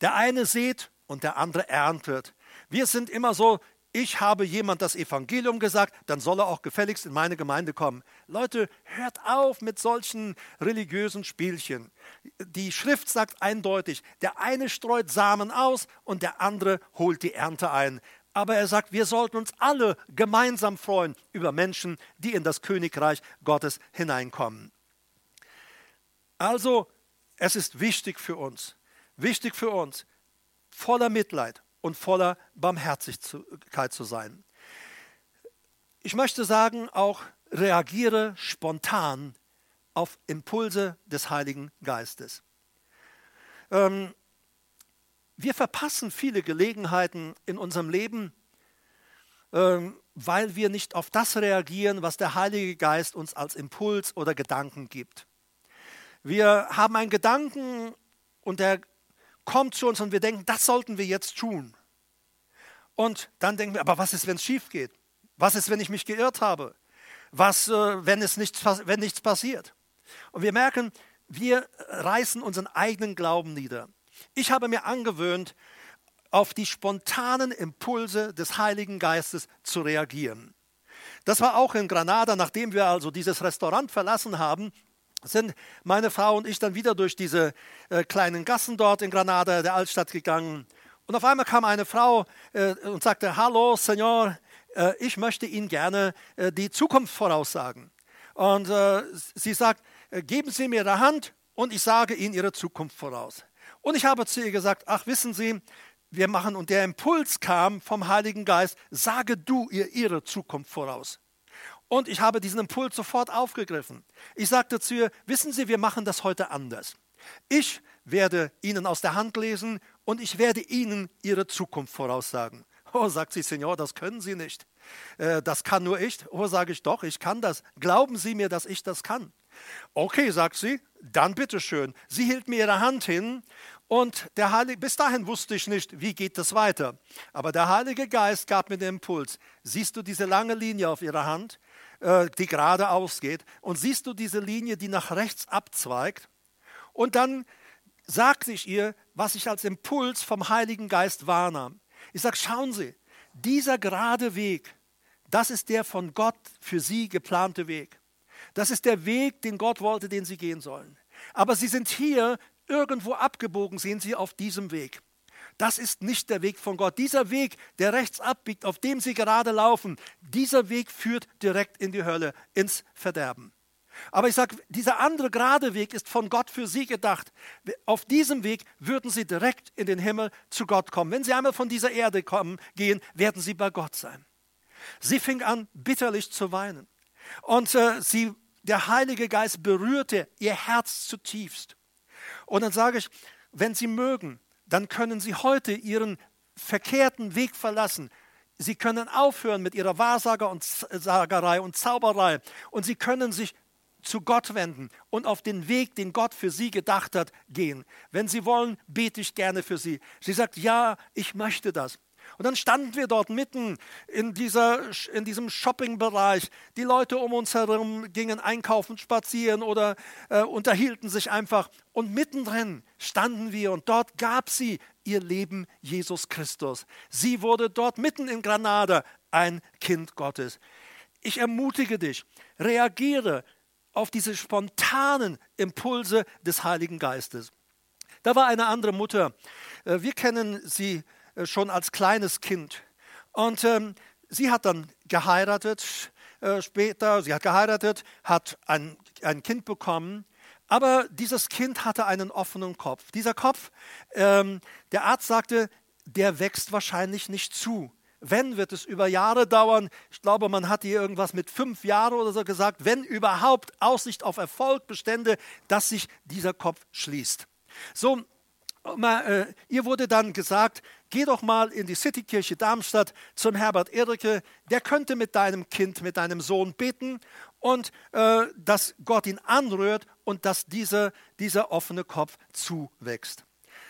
der eine sät und der andere erntet. Wir sind immer so, ich habe jemand das Evangelium gesagt, dann soll er auch gefälligst in meine Gemeinde kommen. Leute, hört auf mit solchen religiösen Spielchen. Die Schrift sagt eindeutig, der eine streut Samen aus und der andere holt die Ernte ein. Aber er sagt, wir sollten uns alle gemeinsam freuen über Menschen, die in das Königreich Gottes hineinkommen. Also es ist wichtig für uns, wichtig für uns, voller Mitleid und voller Barmherzigkeit zu sein. Ich möchte sagen, auch reagiere spontan auf Impulse des Heiligen Geistes. Ähm, wir verpassen viele Gelegenheiten in unserem Leben, ähm, weil wir nicht auf das reagieren, was der Heilige Geist uns als Impuls oder Gedanken gibt. Wir haben einen Gedanken und der kommt zu uns und wir denken, das sollten wir jetzt tun. Und dann denken wir, aber was ist, wenn es schief geht? Was ist, wenn ich mich geirrt habe? Was, äh, wenn, es nichts, wenn nichts passiert? Und wir merken, wir reißen unseren eigenen Glauben nieder. Ich habe mir angewöhnt, auf die spontanen Impulse des Heiligen Geistes zu reagieren. Das war auch in Granada, nachdem wir also dieses Restaurant verlassen haben, sind meine Frau und ich dann wieder durch diese äh, kleinen Gassen dort in Granada, der Altstadt gegangen. Und auf einmal kam eine Frau äh, und sagte, Hallo, Senor, äh, ich möchte Ihnen gerne äh, die Zukunft voraussagen. Und äh, sie sagt, äh, geben Sie mir Ihre Hand und ich sage Ihnen Ihre Zukunft voraus. Und ich habe zu ihr gesagt, ach wissen Sie, wir machen, und der Impuls kam vom Heiligen Geist, sage du ihr ihre Zukunft voraus. Und ich habe diesen Impuls sofort aufgegriffen. Ich sagte zu ihr, wissen Sie, wir machen das heute anders. Ich werde Ihnen aus der Hand lesen und ich werde Ihnen Ihre Zukunft voraussagen. Oh, sagt sie, Senor, das können Sie nicht. Äh, das kann nur ich. Oh, sage ich doch, ich kann das. Glauben Sie mir, dass ich das kann. Okay, sagt sie, dann bitteschön. Sie hielt mir ihre Hand hin und der Heilige, bis dahin wusste ich nicht, wie geht das weiter. Aber der Heilige Geist gab mir den Impuls. Siehst du diese lange Linie auf ihrer Hand, äh, die geradeaus geht? Und siehst du diese Linie, die nach rechts abzweigt? Und dann sagte ich ihr, was ich als Impuls vom Heiligen Geist wahrnahm. Ich sage, schauen Sie, dieser gerade Weg, das ist der von Gott für Sie geplante Weg. Das ist der Weg, den Gott wollte, den sie gehen sollen. Aber sie sind hier irgendwo abgebogen, sehen sie auf diesem Weg. Das ist nicht der Weg von Gott. Dieser Weg, der rechts abbiegt, auf dem sie gerade laufen, dieser Weg führt direkt in die Hölle, ins Verderben. Aber ich sage, dieser andere gerade Weg ist von Gott für sie gedacht. Auf diesem Weg würden sie direkt in den Himmel zu Gott kommen. Wenn sie einmal von dieser Erde kommen, gehen, werden sie bei Gott sein. Sie fing an, bitterlich zu weinen. Und äh, sie, der Heilige Geist berührte ihr Herz zutiefst. Und dann sage ich, wenn Sie mögen, dann können Sie heute Ihren verkehrten Weg verlassen. Sie können aufhören mit Ihrer Wahrsager und Sagerei und Zauberei. Und Sie können sich zu Gott wenden und auf den Weg, den Gott für Sie gedacht hat, gehen. Wenn Sie wollen, bete ich gerne für Sie. Sie sagt, ja, ich möchte das. Und dann standen wir dort mitten in, dieser, in diesem Shoppingbereich. Die Leute um uns herum gingen einkaufen, spazieren oder äh, unterhielten sich einfach. Und mittendrin standen wir und dort gab sie ihr Leben Jesus Christus. Sie wurde dort mitten in Granada ein Kind Gottes. Ich ermutige dich, reagiere auf diese spontanen Impulse des Heiligen Geistes. Da war eine andere Mutter. Äh, wir kennen sie schon als kleines Kind. Und ähm, sie hat dann geheiratet äh, später, sie hat geheiratet, hat ein, ein Kind bekommen. Aber dieses Kind hatte einen offenen Kopf. Dieser Kopf, ähm, der Arzt sagte, der wächst wahrscheinlich nicht zu. Wenn, wird es über Jahre dauern. Ich glaube, man hat hier irgendwas mit fünf Jahren oder so gesagt. Wenn überhaupt Aussicht auf Erfolg bestände, dass sich dieser Kopf schließt. So, äh, ihr wurde dann gesagt, geh doch mal in die Citykirche Darmstadt zum Herbert Erike, der könnte mit deinem Kind, mit deinem Sohn beten und äh, dass Gott ihn anrührt und dass dieser, dieser offene Kopf zuwächst.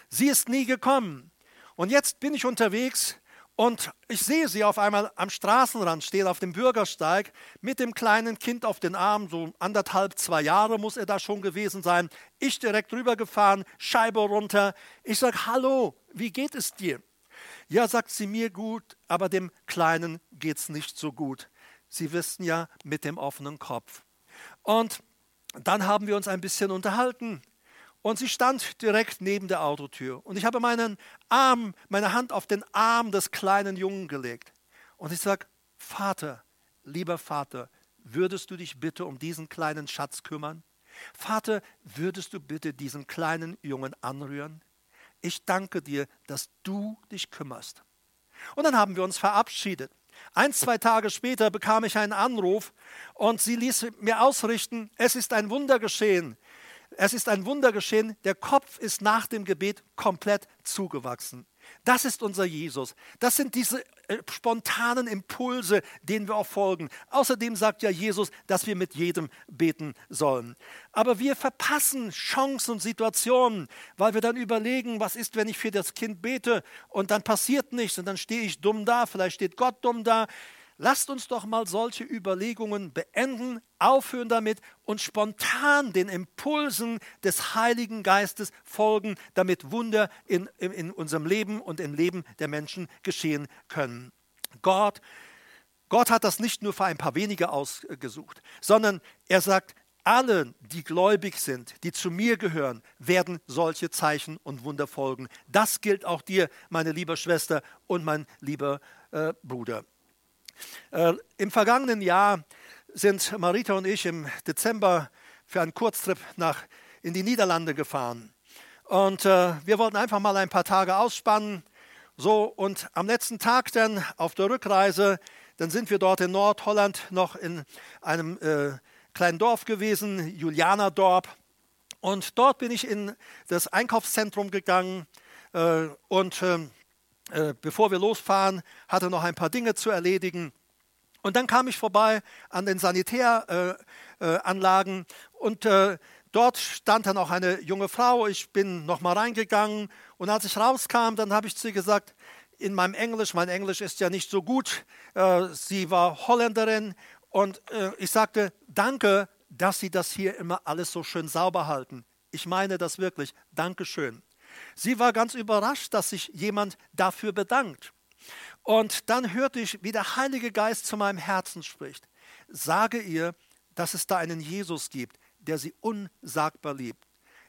Sie ist nie gekommen. Und jetzt bin ich unterwegs und ich sehe sie auf einmal am Straßenrand stehen, auf dem Bürgersteig, mit dem kleinen Kind auf den Arm, so anderthalb, zwei Jahre muss er da schon gewesen sein. Ich direkt rübergefahren, Scheibe runter. Ich sage, hallo, wie geht es dir? Ja, sagt sie mir gut, aber dem Kleinen geht es nicht so gut. Sie wissen ja, mit dem offenen Kopf. Und dann haben wir uns ein bisschen unterhalten. Und sie stand direkt neben der Autotür. Und ich habe meinen Arm, meine Hand auf den Arm des kleinen Jungen gelegt. Und ich sage, Vater, lieber Vater, würdest du dich bitte um diesen kleinen Schatz kümmern? Vater, würdest du bitte diesen kleinen Jungen anrühren? Ich danke dir, dass du dich kümmerst. Und dann haben wir uns verabschiedet. Ein, zwei Tage später bekam ich einen Anruf und sie ließ mir ausrichten, es ist ein Wunder geschehen. Es ist ein Wunder geschehen, der Kopf ist nach dem Gebet komplett zugewachsen. Das ist unser Jesus. Das sind diese äh, spontanen Impulse, denen wir auch folgen. Außerdem sagt ja Jesus, dass wir mit jedem beten sollen. Aber wir verpassen Chancen und Situationen, weil wir dann überlegen, was ist, wenn ich für das Kind bete und dann passiert nichts und dann stehe ich dumm da, vielleicht steht Gott dumm da. Lasst uns doch mal solche Überlegungen beenden, aufhören damit und spontan den Impulsen des Heiligen Geistes folgen, damit Wunder in, in, in unserem Leben und im Leben der Menschen geschehen können. Gott, Gott hat das nicht nur für ein paar wenige ausgesucht, sondern er sagt, alle, die gläubig sind, die zu mir gehören, werden solche Zeichen und Wunder folgen. Das gilt auch dir, meine liebe Schwester und mein lieber äh, Bruder. Äh, Im vergangenen Jahr sind Marita und ich im Dezember für einen Kurztrip nach, in die Niederlande gefahren. Und äh, wir wollten einfach mal ein paar Tage ausspannen. So, und am letzten Tag dann auf der Rückreise, dann sind wir dort in Nordholland noch in einem äh, kleinen Dorf gewesen, Julianerdorp. Und dort bin ich in das Einkaufszentrum gegangen äh, und ähm, äh, bevor wir losfahren, hatte noch ein paar Dinge zu erledigen. Und dann kam ich vorbei an den Sanitäranlagen äh, äh, und äh, dort stand dann auch eine junge Frau. Ich bin nochmal reingegangen und als ich rauskam, dann habe ich zu ihr gesagt, in meinem Englisch, mein Englisch ist ja nicht so gut, sie war Holländerin und ich sagte, danke, dass Sie das hier immer alles so schön sauber halten. Ich meine das wirklich. Dankeschön. Sie war ganz überrascht, dass sich jemand dafür bedankt. Und dann hörte ich, wie der Heilige Geist zu meinem Herzen spricht. Sage ihr, dass es da einen Jesus gibt, der sie unsagbar liebt.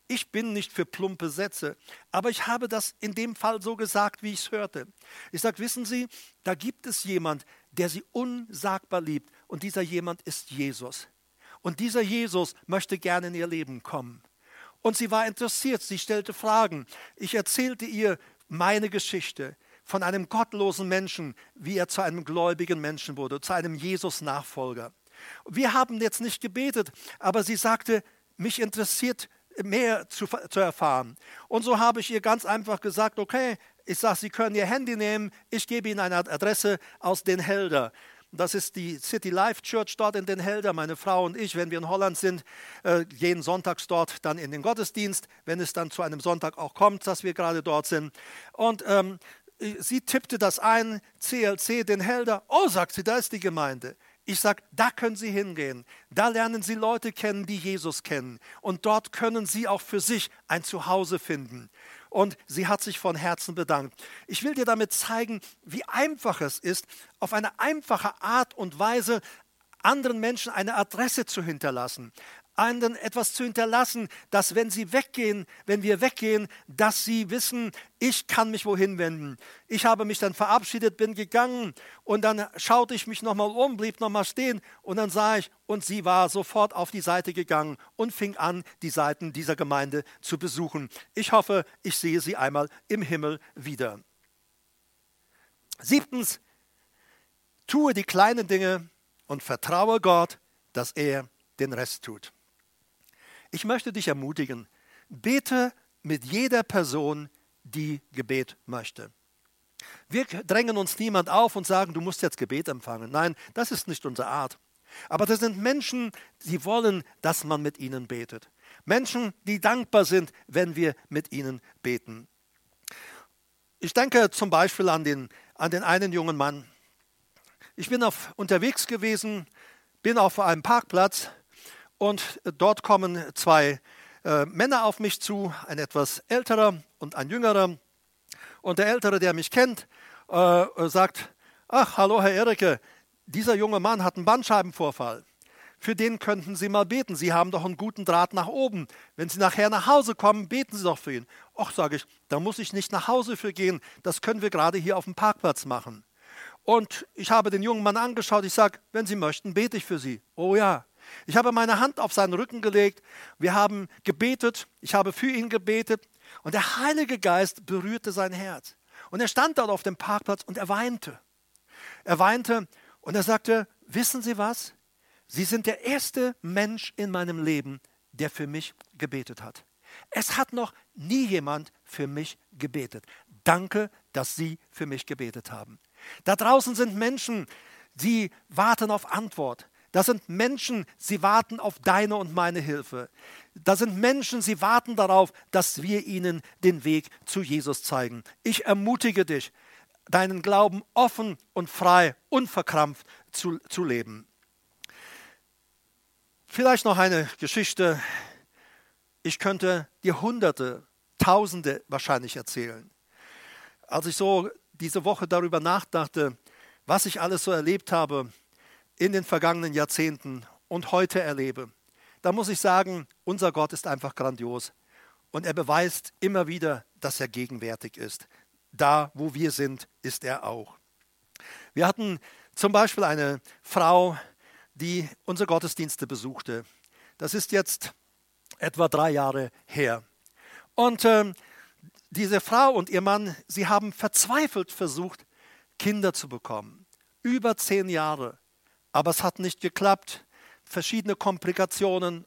Ich bin nicht für plumpe Sätze, aber ich habe das in dem Fall so gesagt, wie ich es hörte. Ich sage, wissen Sie, da gibt es jemand, der sie unsagbar liebt und dieser jemand ist Jesus. Und dieser Jesus möchte gerne in ihr Leben kommen. Und sie war interessiert, sie stellte Fragen. Ich erzählte ihr meine Geschichte von einem gottlosen Menschen, wie er zu einem gläubigen Menschen wurde, zu einem Jesus-Nachfolger. Wir haben jetzt nicht gebetet, aber sie sagte, mich interessiert mehr zu, zu erfahren. Und so habe ich ihr ganz einfach gesagt, okay, ich sage, Sie können Ihr Handy nehmen, ich gebe Ihnen eine Adresse aus Den Helder. Das ist die City Life Church dort in Den Helder. Meine Frau und ich, wenn wir in Holland sind, äh, gehen sonntags dort dann in den Gottesdienst, wenn es dann zu einem Sonntag auch kommt, dass wir gerade dort sind. Und ähm, sie tippte das ein, CLC Den Helder. Oh, sagt sie, da ist die Gemeinde. Ich sage, da können Sie hingehen. Da lernen Sie Leute kennen, die Jesus kennen. Und dort können Sie auch für sich ein Zuhause finden und sie hat sich von Herzen bedankt. Ich will dir damit zeigen, wie einfach es ist, auf eine einfache Art und Weise anderen Menschen eine Adresse zu hinterlassen, anderen etwas zu hinterlassen, dass wenn sie weggehen, wenn wir weggehen, dass sie wissen, ich kann mich wohin wenden. Ich habe mich dann verabschiedet, bin gegangen und dann schaute ich mich nochmal um, blieb nochmal stehen und dann sah ich, und sie war sofort auf die Seite gegangen und fing an, die Seiten dieser Gemeinde zu besuchen. Ich hoffe, ich sehe sie einmal im Himmel wieder. Siebtens, tue die kleinen Dinge und vertraue Gott, dass er den Rest tut. Ich möchte dich ermutigen, bete mit jeder Person, die Gebet möchte. Wir drängen uns niemand auf und sagen, du musst jetzt Gebet empfangen. Nein, das ist nicht unsere Art. Aber das sind Menschen, die wollen, dass man mit ihnen betet. Menschen, die dankbar sind, wenn wir mit ihnen beten. Ich denke zum Beispiel an den, an den einen jungen Mann. Ich bin auf, unterwegs gewesen, bin auf einem Parkplatz und dort kommen zwei äh, Männer auf mich zu, ein etwas älterer und ein jüngerer. Und der ältere, der mich kennt, äh, sagt, ach, hallo Herr Erike, dieser junge Mann hat einen Bandscheibenvorfall. Für den könnten Sie mal beten. Sie haben doch einen guten Draht nach oben. Wenn Sie nachher nach Hause kommen, beten Sie doch für ihn. Ach, sage ich, da muss ich nicht nach Hause für gehen. Das können wir gerade hier auf dem Parkplatz machen. Und ich habe den jungen Mann angeschaut. Ich sage, wenn Sie möchten, bete ich für Sie. Oh ja. Ich habe meine Hand auf seinen Rücken gelegt. Wir haben gebetet. Ich habe für ihn gebetet. Und der Heilige Geist berührte sein Herz. Und er stand dort auf dem Parkplatz und er weinte. Er weinte und er sagte, wissen Sie was? Sie sind der erste Mensch in meinem Leben, der für mich gebetet hat. Es hat noch nie jemand für mich gebetet. Danke, dass Sie für mich gebetet haben. Da draußen sind Menschen, die warten auf Antwort. Da sind Menschen, sie warten auf deine und meine Hilfe. Da sind Menschen, sie warten darauf, dass wir ihnen den Weg zu Jesus zeigen. Ich ermutige dich, deinen Glauben offen und frei, unverkrampft zu, zu leben. Vielleicht noch eine Geschichte. Ich könnte dir Hunderte, Tausende wahrscheinlich erzählen. Als ich so diese Woche darüber nachdachte, was ich alles so erlebt habe in den vergangenen Jahrzehnten und heute erlebe, da muss ich sagen, unser Gott ist einfach grandios. Und er beweist immer wieder, dass er gegenwärtig ist. Da, wo wir sind, ist er auch. Wir hatten zum Beispiel eine Frau, die unsere Gottesdienste besuchte. Das ist jetzt etwa drei Jahre her. Und äh, diese Frau und ihr Mann, sie haben verzweifelt versucht, Kinder zu bekommen. Über zehn Jahre. Aber es hat nicht geklappt. Verschiedene Komplikationen.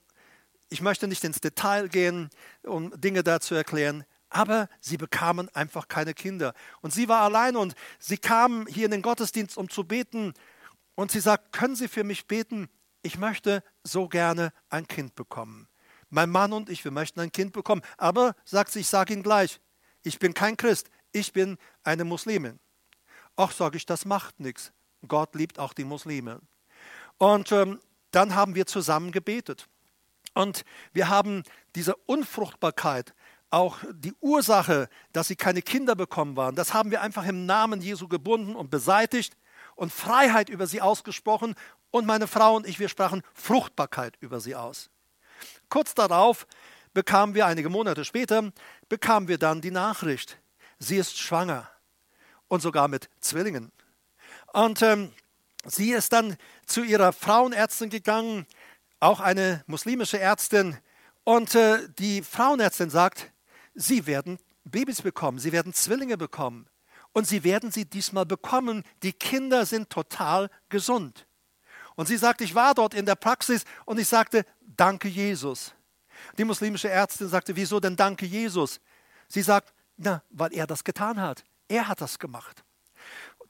Ich möchte nicht ins Detail gehen, um Dinge dazu erklären. Aber sie bekamen einfach keine Kinder. Und sie war allein und sie kam hier in den Gottesdienst, um zu beten. Und sie sagt, können Sie für mich beten? Ich möchte so gerne ein Kind bekommen. Mein Mann und ich, wir möchten ein Kind bekommen. Aber, sagt sie, ich sage Ihnen gleich, ich bin kein Christ, ich bin eine Muslimin. Ach, sage ich, das macht nichts. Gott liebt auch die Muslime. Und ähm, dann haben wir zusammen gebetet. Und wir haben diese Unfruchtbarkeit auch die Ursache, dass sie keine Kinder bekommen waren, das haben wir einfach im Namen Jesu gebunden und beseitigt und Freiheit über sie ausgesprochen. Und meine Frau und ich, wir sprachen Fruchtbarkeit über sie aus. Kurz darauf bekamen wir, einige Monate später, bekamen wir dann die Nachricht, sie ist schwanger und sogar mit Zwillingen. Und ähm, sie ist dann zu ihrer Frauenärztin gegangen, auch eine muslimische Ärztin. Und äh, die Frauenärztin sagt, Sie werden Babys bekommen, sie werden Zwillinge bekommen. Und sie werden sie diesmal bekommen. Die Kinder sind total gesund. Und sie sagt, ich war dort in der Praxis und ich sagte, danke Jesus. Die muslimische Ärztin sagte, wieso denn danke Jesus? Sie sagt, na, weil er das getan hat. Er hat das gemacht.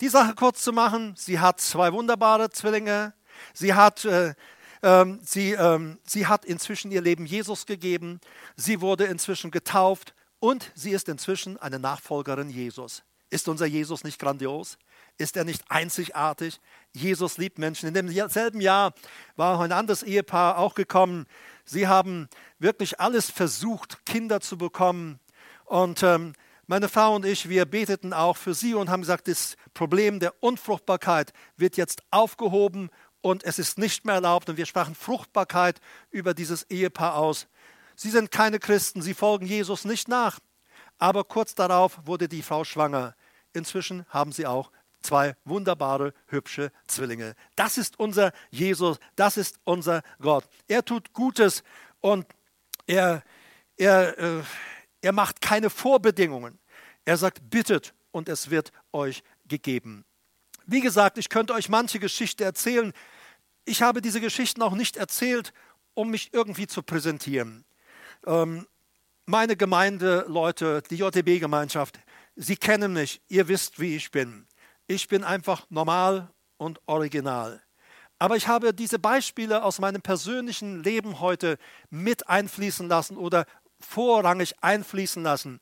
Die Sache kurz zu machen, sie hat zwei wunderbare Zwillinge. Sie hat, äh, äh, sie, äh, sie hat inzwischen ihr Leben Jesus gegeben. Sie wurde inzwischen getauft und sie ist inzwischen eine Nachfolgerin Jesus. Ist unser Jesus nicht grandios? Ist er nicht einzigartig? Jesus liebt Menschen. In demselben Jahr war ein anderes Ehepaar auch gekommen. Sie haben wirklich alles versucht, Kinder zu bekommen. Und ähm, meine Frau und ich, wir beteten auch für sie und haben gesagt, das Problem der Unfruchtbarkeit wird jetzt aufgehoben und es ist nicht mehr erlaubt. Und wir sprachen Fruchtbarkeit über dieses Ehepaar aus. Sie sind keine Christen, sie folgen Jesus nicht nach. Aber kurz darauf wurde die Frau schwanger. Inzwischen haben sie auch zwei wunderbare, hübsche Zwillinge. Das ist unser Jesus, das ist unser Gott. Er tut Gutes und er, er, äh, er macht keine Vorbedingungen. Er sagt, bittet und es wird euch gegeben. Wie gesagt, ich könnte euch manche Geschichte erzählen. Ich habe diese Geschichten auch nicht erzählt, um mich irgendwie zu präsentieren ähm, meine Leute, die JTB-Gemeinschaft, Sie kennen mich, ihr wisst, wie ich bin. Ich bin einfach normal und original. Aber ich habe diese Beispiele aus meinem persönlichen Leben heute mit einfließen lassen oder vorrangig einfließen lassen,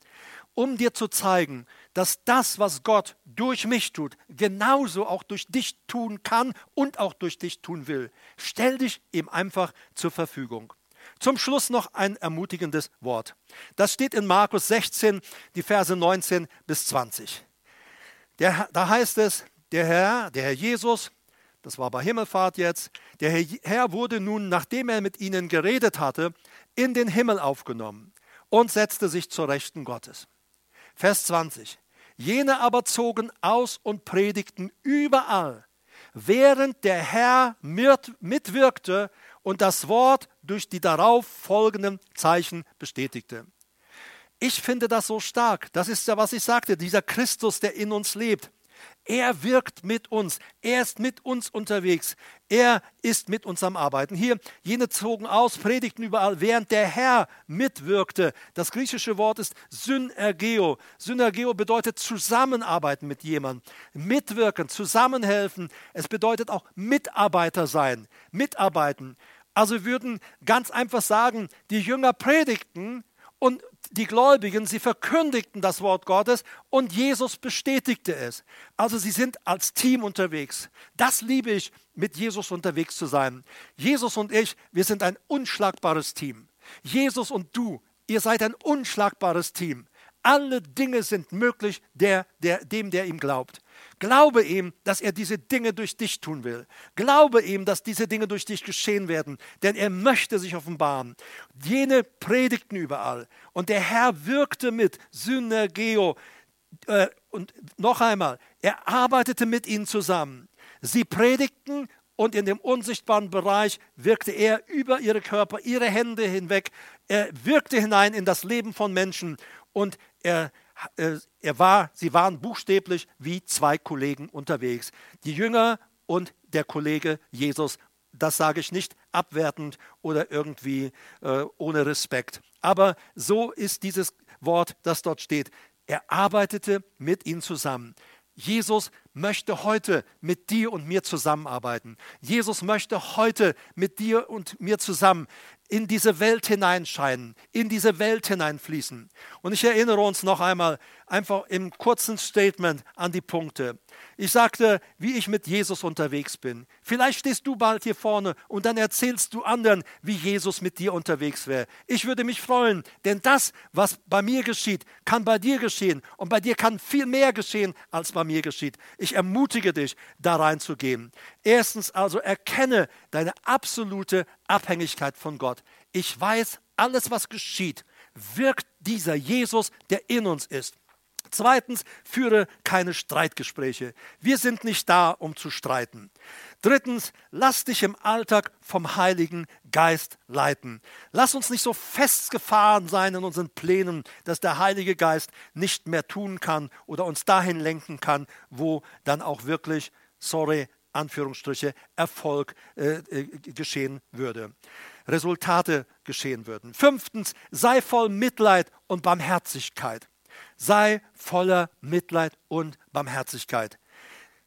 um dir zu zeigen, dass das, was Gott durch mich tut, genauso auch durch dich tun kann und auch durch dich tun will. Stell dich ihm einfach zur Verfügung. Zum Schluss noch ein ermutigendes Wort. Das steht in Markus 16, die Verse 19 bis 20. Der, da heißt es, der Herr, der Herr Jesus, das war bei Himmelfahrt jetzt, der Herr wurde nun, nachdem er mit ihnen geredet hatte, in den Himmel aufgenommen und setzte sich zur Rechten Gottes. Vers 20. Jene aber zogen aus und predigten überall, während der Herr mitwirkte und das Wort durch die darauf folgenden Zeichen bestätigte. Ich finde das so stark. Das ist ja, was ich sagte, dieser Christus, der in uns lebt. Er wirkt mit uns. Er ist mit uns unterwegs. Er ist mit uns am Arbeiten. Hier, jene zogen aus, predigten überall, während der Herr mitwirkte. Das griechische Wort ist Synergeo. Synergeo bedeutet zusammenarbeiten mit jemandem, mitwirken, zusammenhelfen. Es bedeutet auch Mitarbeiter sein, mitarbeiten. Also würden ganz einfach sagen, die Jünger predigten und die Gläubigen, sie verkündigten das Wort Gottes und Jesus bestätigte es. Also sie sind als Team unterwegs. Das liebe ich, mit Jesus unterwegs zu sein. Jesus und ich, wir sind ein unschlagbares Team. Jesus und du, ihr seid ein unschlagbares Team. Alle Dinge sind möglich der, der, dem, der ihm glaubt. Glaube ihm, dass er diese Dinge durch dich tun will. Glaube ihm, dass diese Dinge durch dich geschehen werden, denn er möchte sich offenbaren. Jene predigten überall und der Herr wirkte mit Synergeo. Äh, und noch einmal, er arbeitete mit ihnen zusammen. Sie predigten und in dem unsichtbaren Bereich wirkte er über ihre Körper, ihre Hände hinweg. Er wirkte hinein in das Leben von Menschen und er äh, er war, sie waren buchstäblich wie zwei Kollegen unterwegs. Die Jünger und der Kollege Jesus. Das sage ich nicht abwertend oder irgendwie äh, ohne Respekt. Aber so ist dieses Wort, das dort steht. Er arbeitete mit ihnen zusammen. Jesus möchte heute mit dir und mir zusammenarbeiten. Jesus möchte heute mit dir und mir zusammen in diese Welt hineinscheinen, in diese Welt hineinfließen. Und ich erinnere uns noch einmal einfach im kurzen Statement an die Punkte. Ich sagte, wie ich mit Jesus unterwegs bin. Vielleicht stehst du bald hier vorne und dann erzählst du anderen, wie Jesus mit dir unterwegs wäre. Ich würde mich freuen, denn das, was bei mir geschieht, kann bei dir geschehen und bei dir kann viel mehr geschehen, als bei mir geschieht. Ich ermutige dich, da reinzugehen. Erstens also erkenne deine absolute Abhängigkeit von Gott. Ich weiß, alles, was geschieht, wirkt dieser Jesus, der in uns ist. Zweitens, führe keine Streitgespräche. Wir sind nicht da, um zu streiten. Drittens, lass dich im Alltag vom Heiligen Geist leiten. Lass uns nicht so festgefahren sein in unseren Plänen, dass der Heilige Geist nicht mehr tun kann oder uns dahin lenken kann, wo dann auch wirklich, sorry, Anführungsstriche, Erfolg äh, äh, geschehen würde. Resultate geschehen würden. Fünftens, sei voll Mitleid und Barmherzigkeit. Sei voller Mitleid und Barmherzigkeit.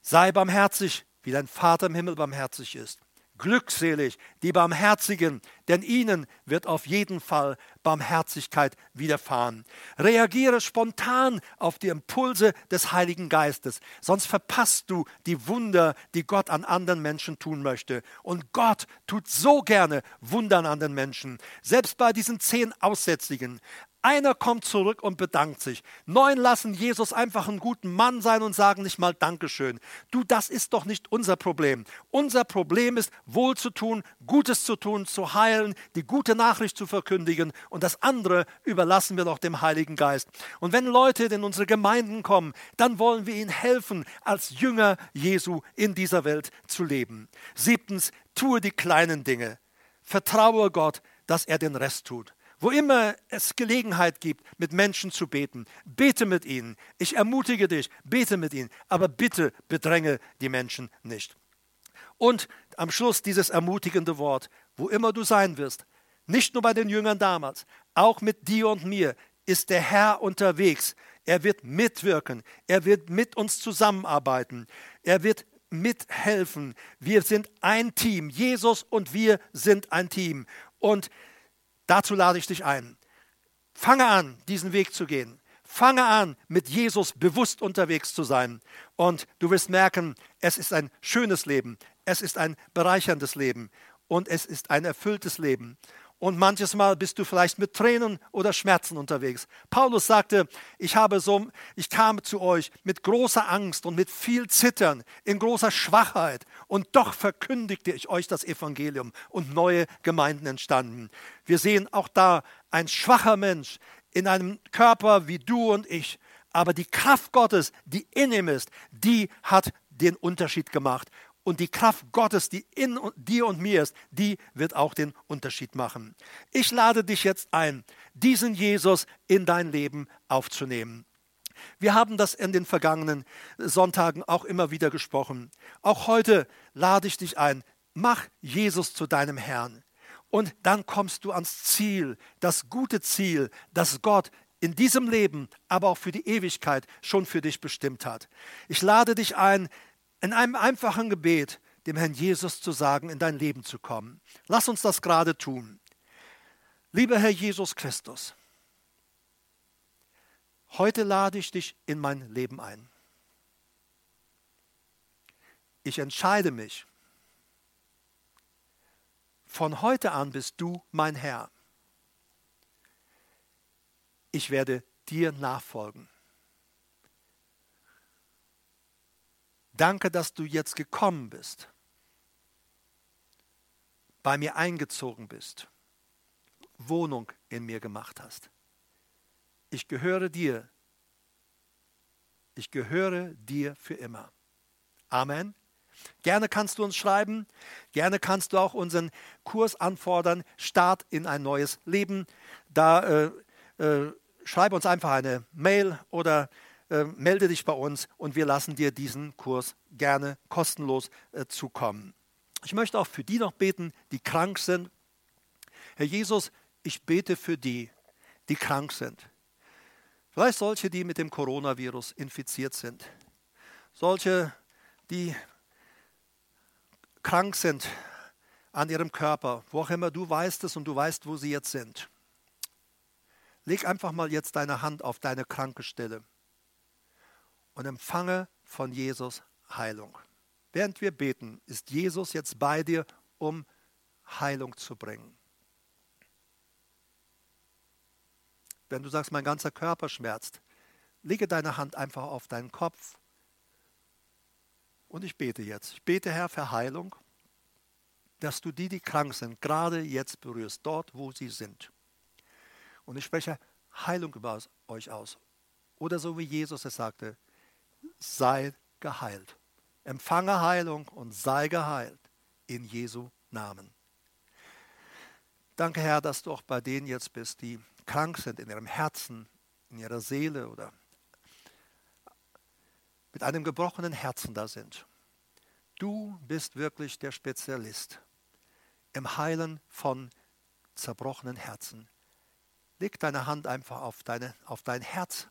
Sei barmherzig, wie dein Vater im Himmel barmherzig ist. Glückselig die Barmherzigen, denn ihnen wird auf jeden Fall Barmherzigkeit widerfahren. Reagiere spontan auf die Impulse des Heiligen Geistes, sonst verpasst du die Wunder, die Gott an anderen Menschen tun möchte. Und Gott tut so gerne Wunder an anderen Menschen, selbst bei diesen zehn Aussätzigen. Einer kommt zurück und bedankt sich. Neun lassen Jesus einfach einen guten Mann sein und sagen nicht mal Dankeschön. Du, das ist doch nicht unser Problem. Unser Problem ist, wohl zu tun, Gutes zu tun, zu heilen, die gute Nachricht zu verkündigen und das andere überlassen wir doch dem Heiligen Geist. Und wenn Leute in unsere Gemeinden kommen, dann wollen wir ihnen helfen, als Jünger Jesu in dieser Welt zu leben. Siebtens, tue die kleinen Dinge. Vertraue Gott, dass er den Rest tut. Wo immer es Gelegenheit gibt, mit Menschen zu beten, bete mit ihnen. Ich ermutige dich, bete mit ihnen, aber bitte bedränge die Menschen nicht. Und am Schluss dieses ermutigende Wort, wo immer du sein wirst, nicht nur bei den Jüngern damals, auch mit dir und mir ist der Herr unterwegs. Er wird mitwirken, er wird mit uns zusammenarbeiten, er wird mithelfen. Wir sind ein Team, Jesus und wir sind ein Team. Und Dazu lade ich dich ein. Fange an, diesen Weg zu gehen. Fange an, mit Jesus bewusst unterwegs zu sein. Und du wirst merken, es ist ein schönes Leben. Es ist ein bereicherndes Leben. Und es ist ein erfülltes Leben. Und manches Mal bist du vielleicht mit Tränen oder Schmerzen unterwegs. Paulus sagte, ich habe so, ich kam zu euch mit großer Angst und mit viel Zittern, in großer Schwachheit. Und doch verkündigte ich euch das Evangelium und neue Gemeinden entstanden. Wir sehen auch da ein schwacher Mensch in einem Körper wie du und ich. Aber die Kraft Gottes, die in ihm ist, die hat den Unterschied gemacht. Und die Kraft Gottes, die in dir und mir ist, die wird auch den Unterschied machen. Ich lade dich jetzt ein, diesen Jesus in dein Leben aufzunehmen. Wir haben das in den vergangenen Sonntagen auch immer wieder gesprochen. Auch heute lade ich dich ein, mach Jesus zu deinem Herrn. Und dann kommst du ans Ziel, das gute Ziel, das Gott in diesem Leben, aber auch für die Ewigkeit schon für dich bestimmt hat. Ich lade dich ein, in einem einfachen Gebet dem Herrn Jesus zu sagen, in dein Leben zu kommen. Lass uns das gerade tun. Lieber Herr Jesus Christus, heute lade ich dich in mein Leben ein. Ich entscheide mich. Von heute an bist du mein Herr. Ich werde dir nachfolgen. Danke, dass du jetzt gekommen bist, bei mir eingezogen bist, Wohnung in mir gemacht hast. Ich gehöre dir. Ich gehöre dir für immer. Amen. Gerne kannst du uns schreiben, gerne kannst du auch unseren Kurs anfordern, Start in ein neues Leben. Da äh, äh, schreib uns einfach eine Mail oder äh, melde dich bei uns und wir lassen dir diesen Kurs gerne kostenlos äh, zukommen. Ich möchte auch für die noch beten, die krank sind. Herr Jesus, ich bete für die, die krank sind. Vielleicht solche, die mit dem Coronavirus infiziert sind. Solche, die krank sind an ihrem Körper, wo auch immer du weißt es und du weißt, wo sie jetzt sind. Leg einfach mal jetzt deine Hand auf deine kranke Stelle und empfange von Jesus Heilung. Während wir beten, ist Jesus jetzt bei dir, um Heilung zu bringen. Wenn du sagst, mein ganzer Körper schmerzt, lege deine Hand einfach auf deinen Kopf und ich bete jetzt. Ich bete, Herr, für Heilung, dass du die, die krank sind, gerade jetzt berührst, dort, wo sie sind. Und ich spreche Heilung über euch aus. Oder so wie Jesus es sagte, sei geheilt. Empfange Heilung und sei geheilt in Jesu Namen. Danke, Herr, dass du auch bei denen jetzt bist, die krank sind in ihrem Herzen, in ihrer Seele oder mit einem gebrochenen Herzen da sind. Du bist wirklich der Spezialist im Heilen von zerbrochenen Herzen. Leg deine Hand einfach auf, deine, auf dein Herz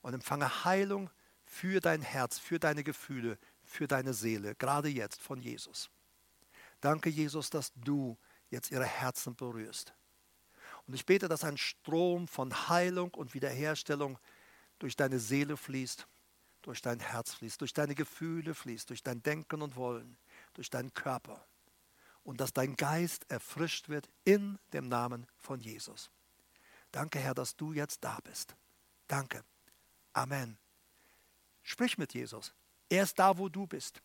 und empfange Heilung für dein Herz, für deine Gefühle, für deine Seele, gerade jetzt von Jesus. Danke, Jesus, dass du jetzt ihre Herzen berührst. Und ich bete, dass ein Strom von Heilung und Wiederherstellung durch deine Seele fließt, durch dein Herz fließt, durch deine Gefühle fließt, durch dein Denken und Wollen, durch deinen Körper. Und dass dein Geist erfrischt wird in dem Namen von Jesus. Danke, Herr, dass du jetzt da bist. Danke. Amen. Sprich mit Jesus. Er ist da, wo du bist.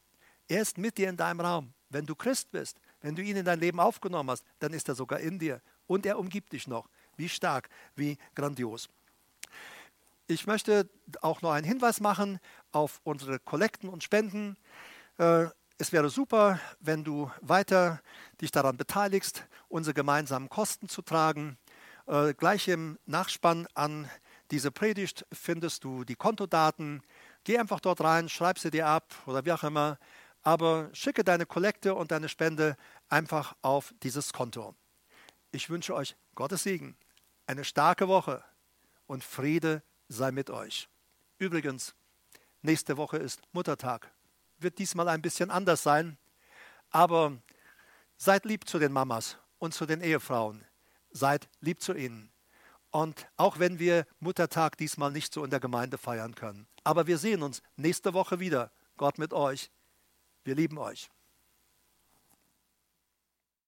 Er ist mit dir in deinem Raum. Wenn du Christ bist, wenn du ihn in dein Leben aufgenommen hast, dann ist er sogar in dir. Und er umgibt dich noch. Wie stark, wie grandios. Ich möchte auch noch einen Hinweis machen auf unsere Kollekten und Spenden. Äh, es wäre super, wenn du weiter dich daran beteiligst, unsere gemeinsamen Kosten zu tragen. Äh, gleich im Nachspann an diese Predigt findest du die Kontodaten. Geh einfach dort rein, schreib sie dir ab oder wie auch immer, aber schicke deine Kollekte und deine Spende einfach auf dieses Konto. Ich wünsche euch Gottes Segen, eine starke Woche und Friede sei mit euch. Übrigens, nächste Woche ist Muttertag. Wird diesmal ein bisschen anders sein, aber seid lieb zu den Mamas und zu den Ehefrauen. Seid lieb zu ihnen. Und auch wenn wir Muttertag diesmal nicht so in der Gemeinde feiern können. Aber wir sehen uns nächste Woche wieder. Gott mit euch. Wir lieben euch.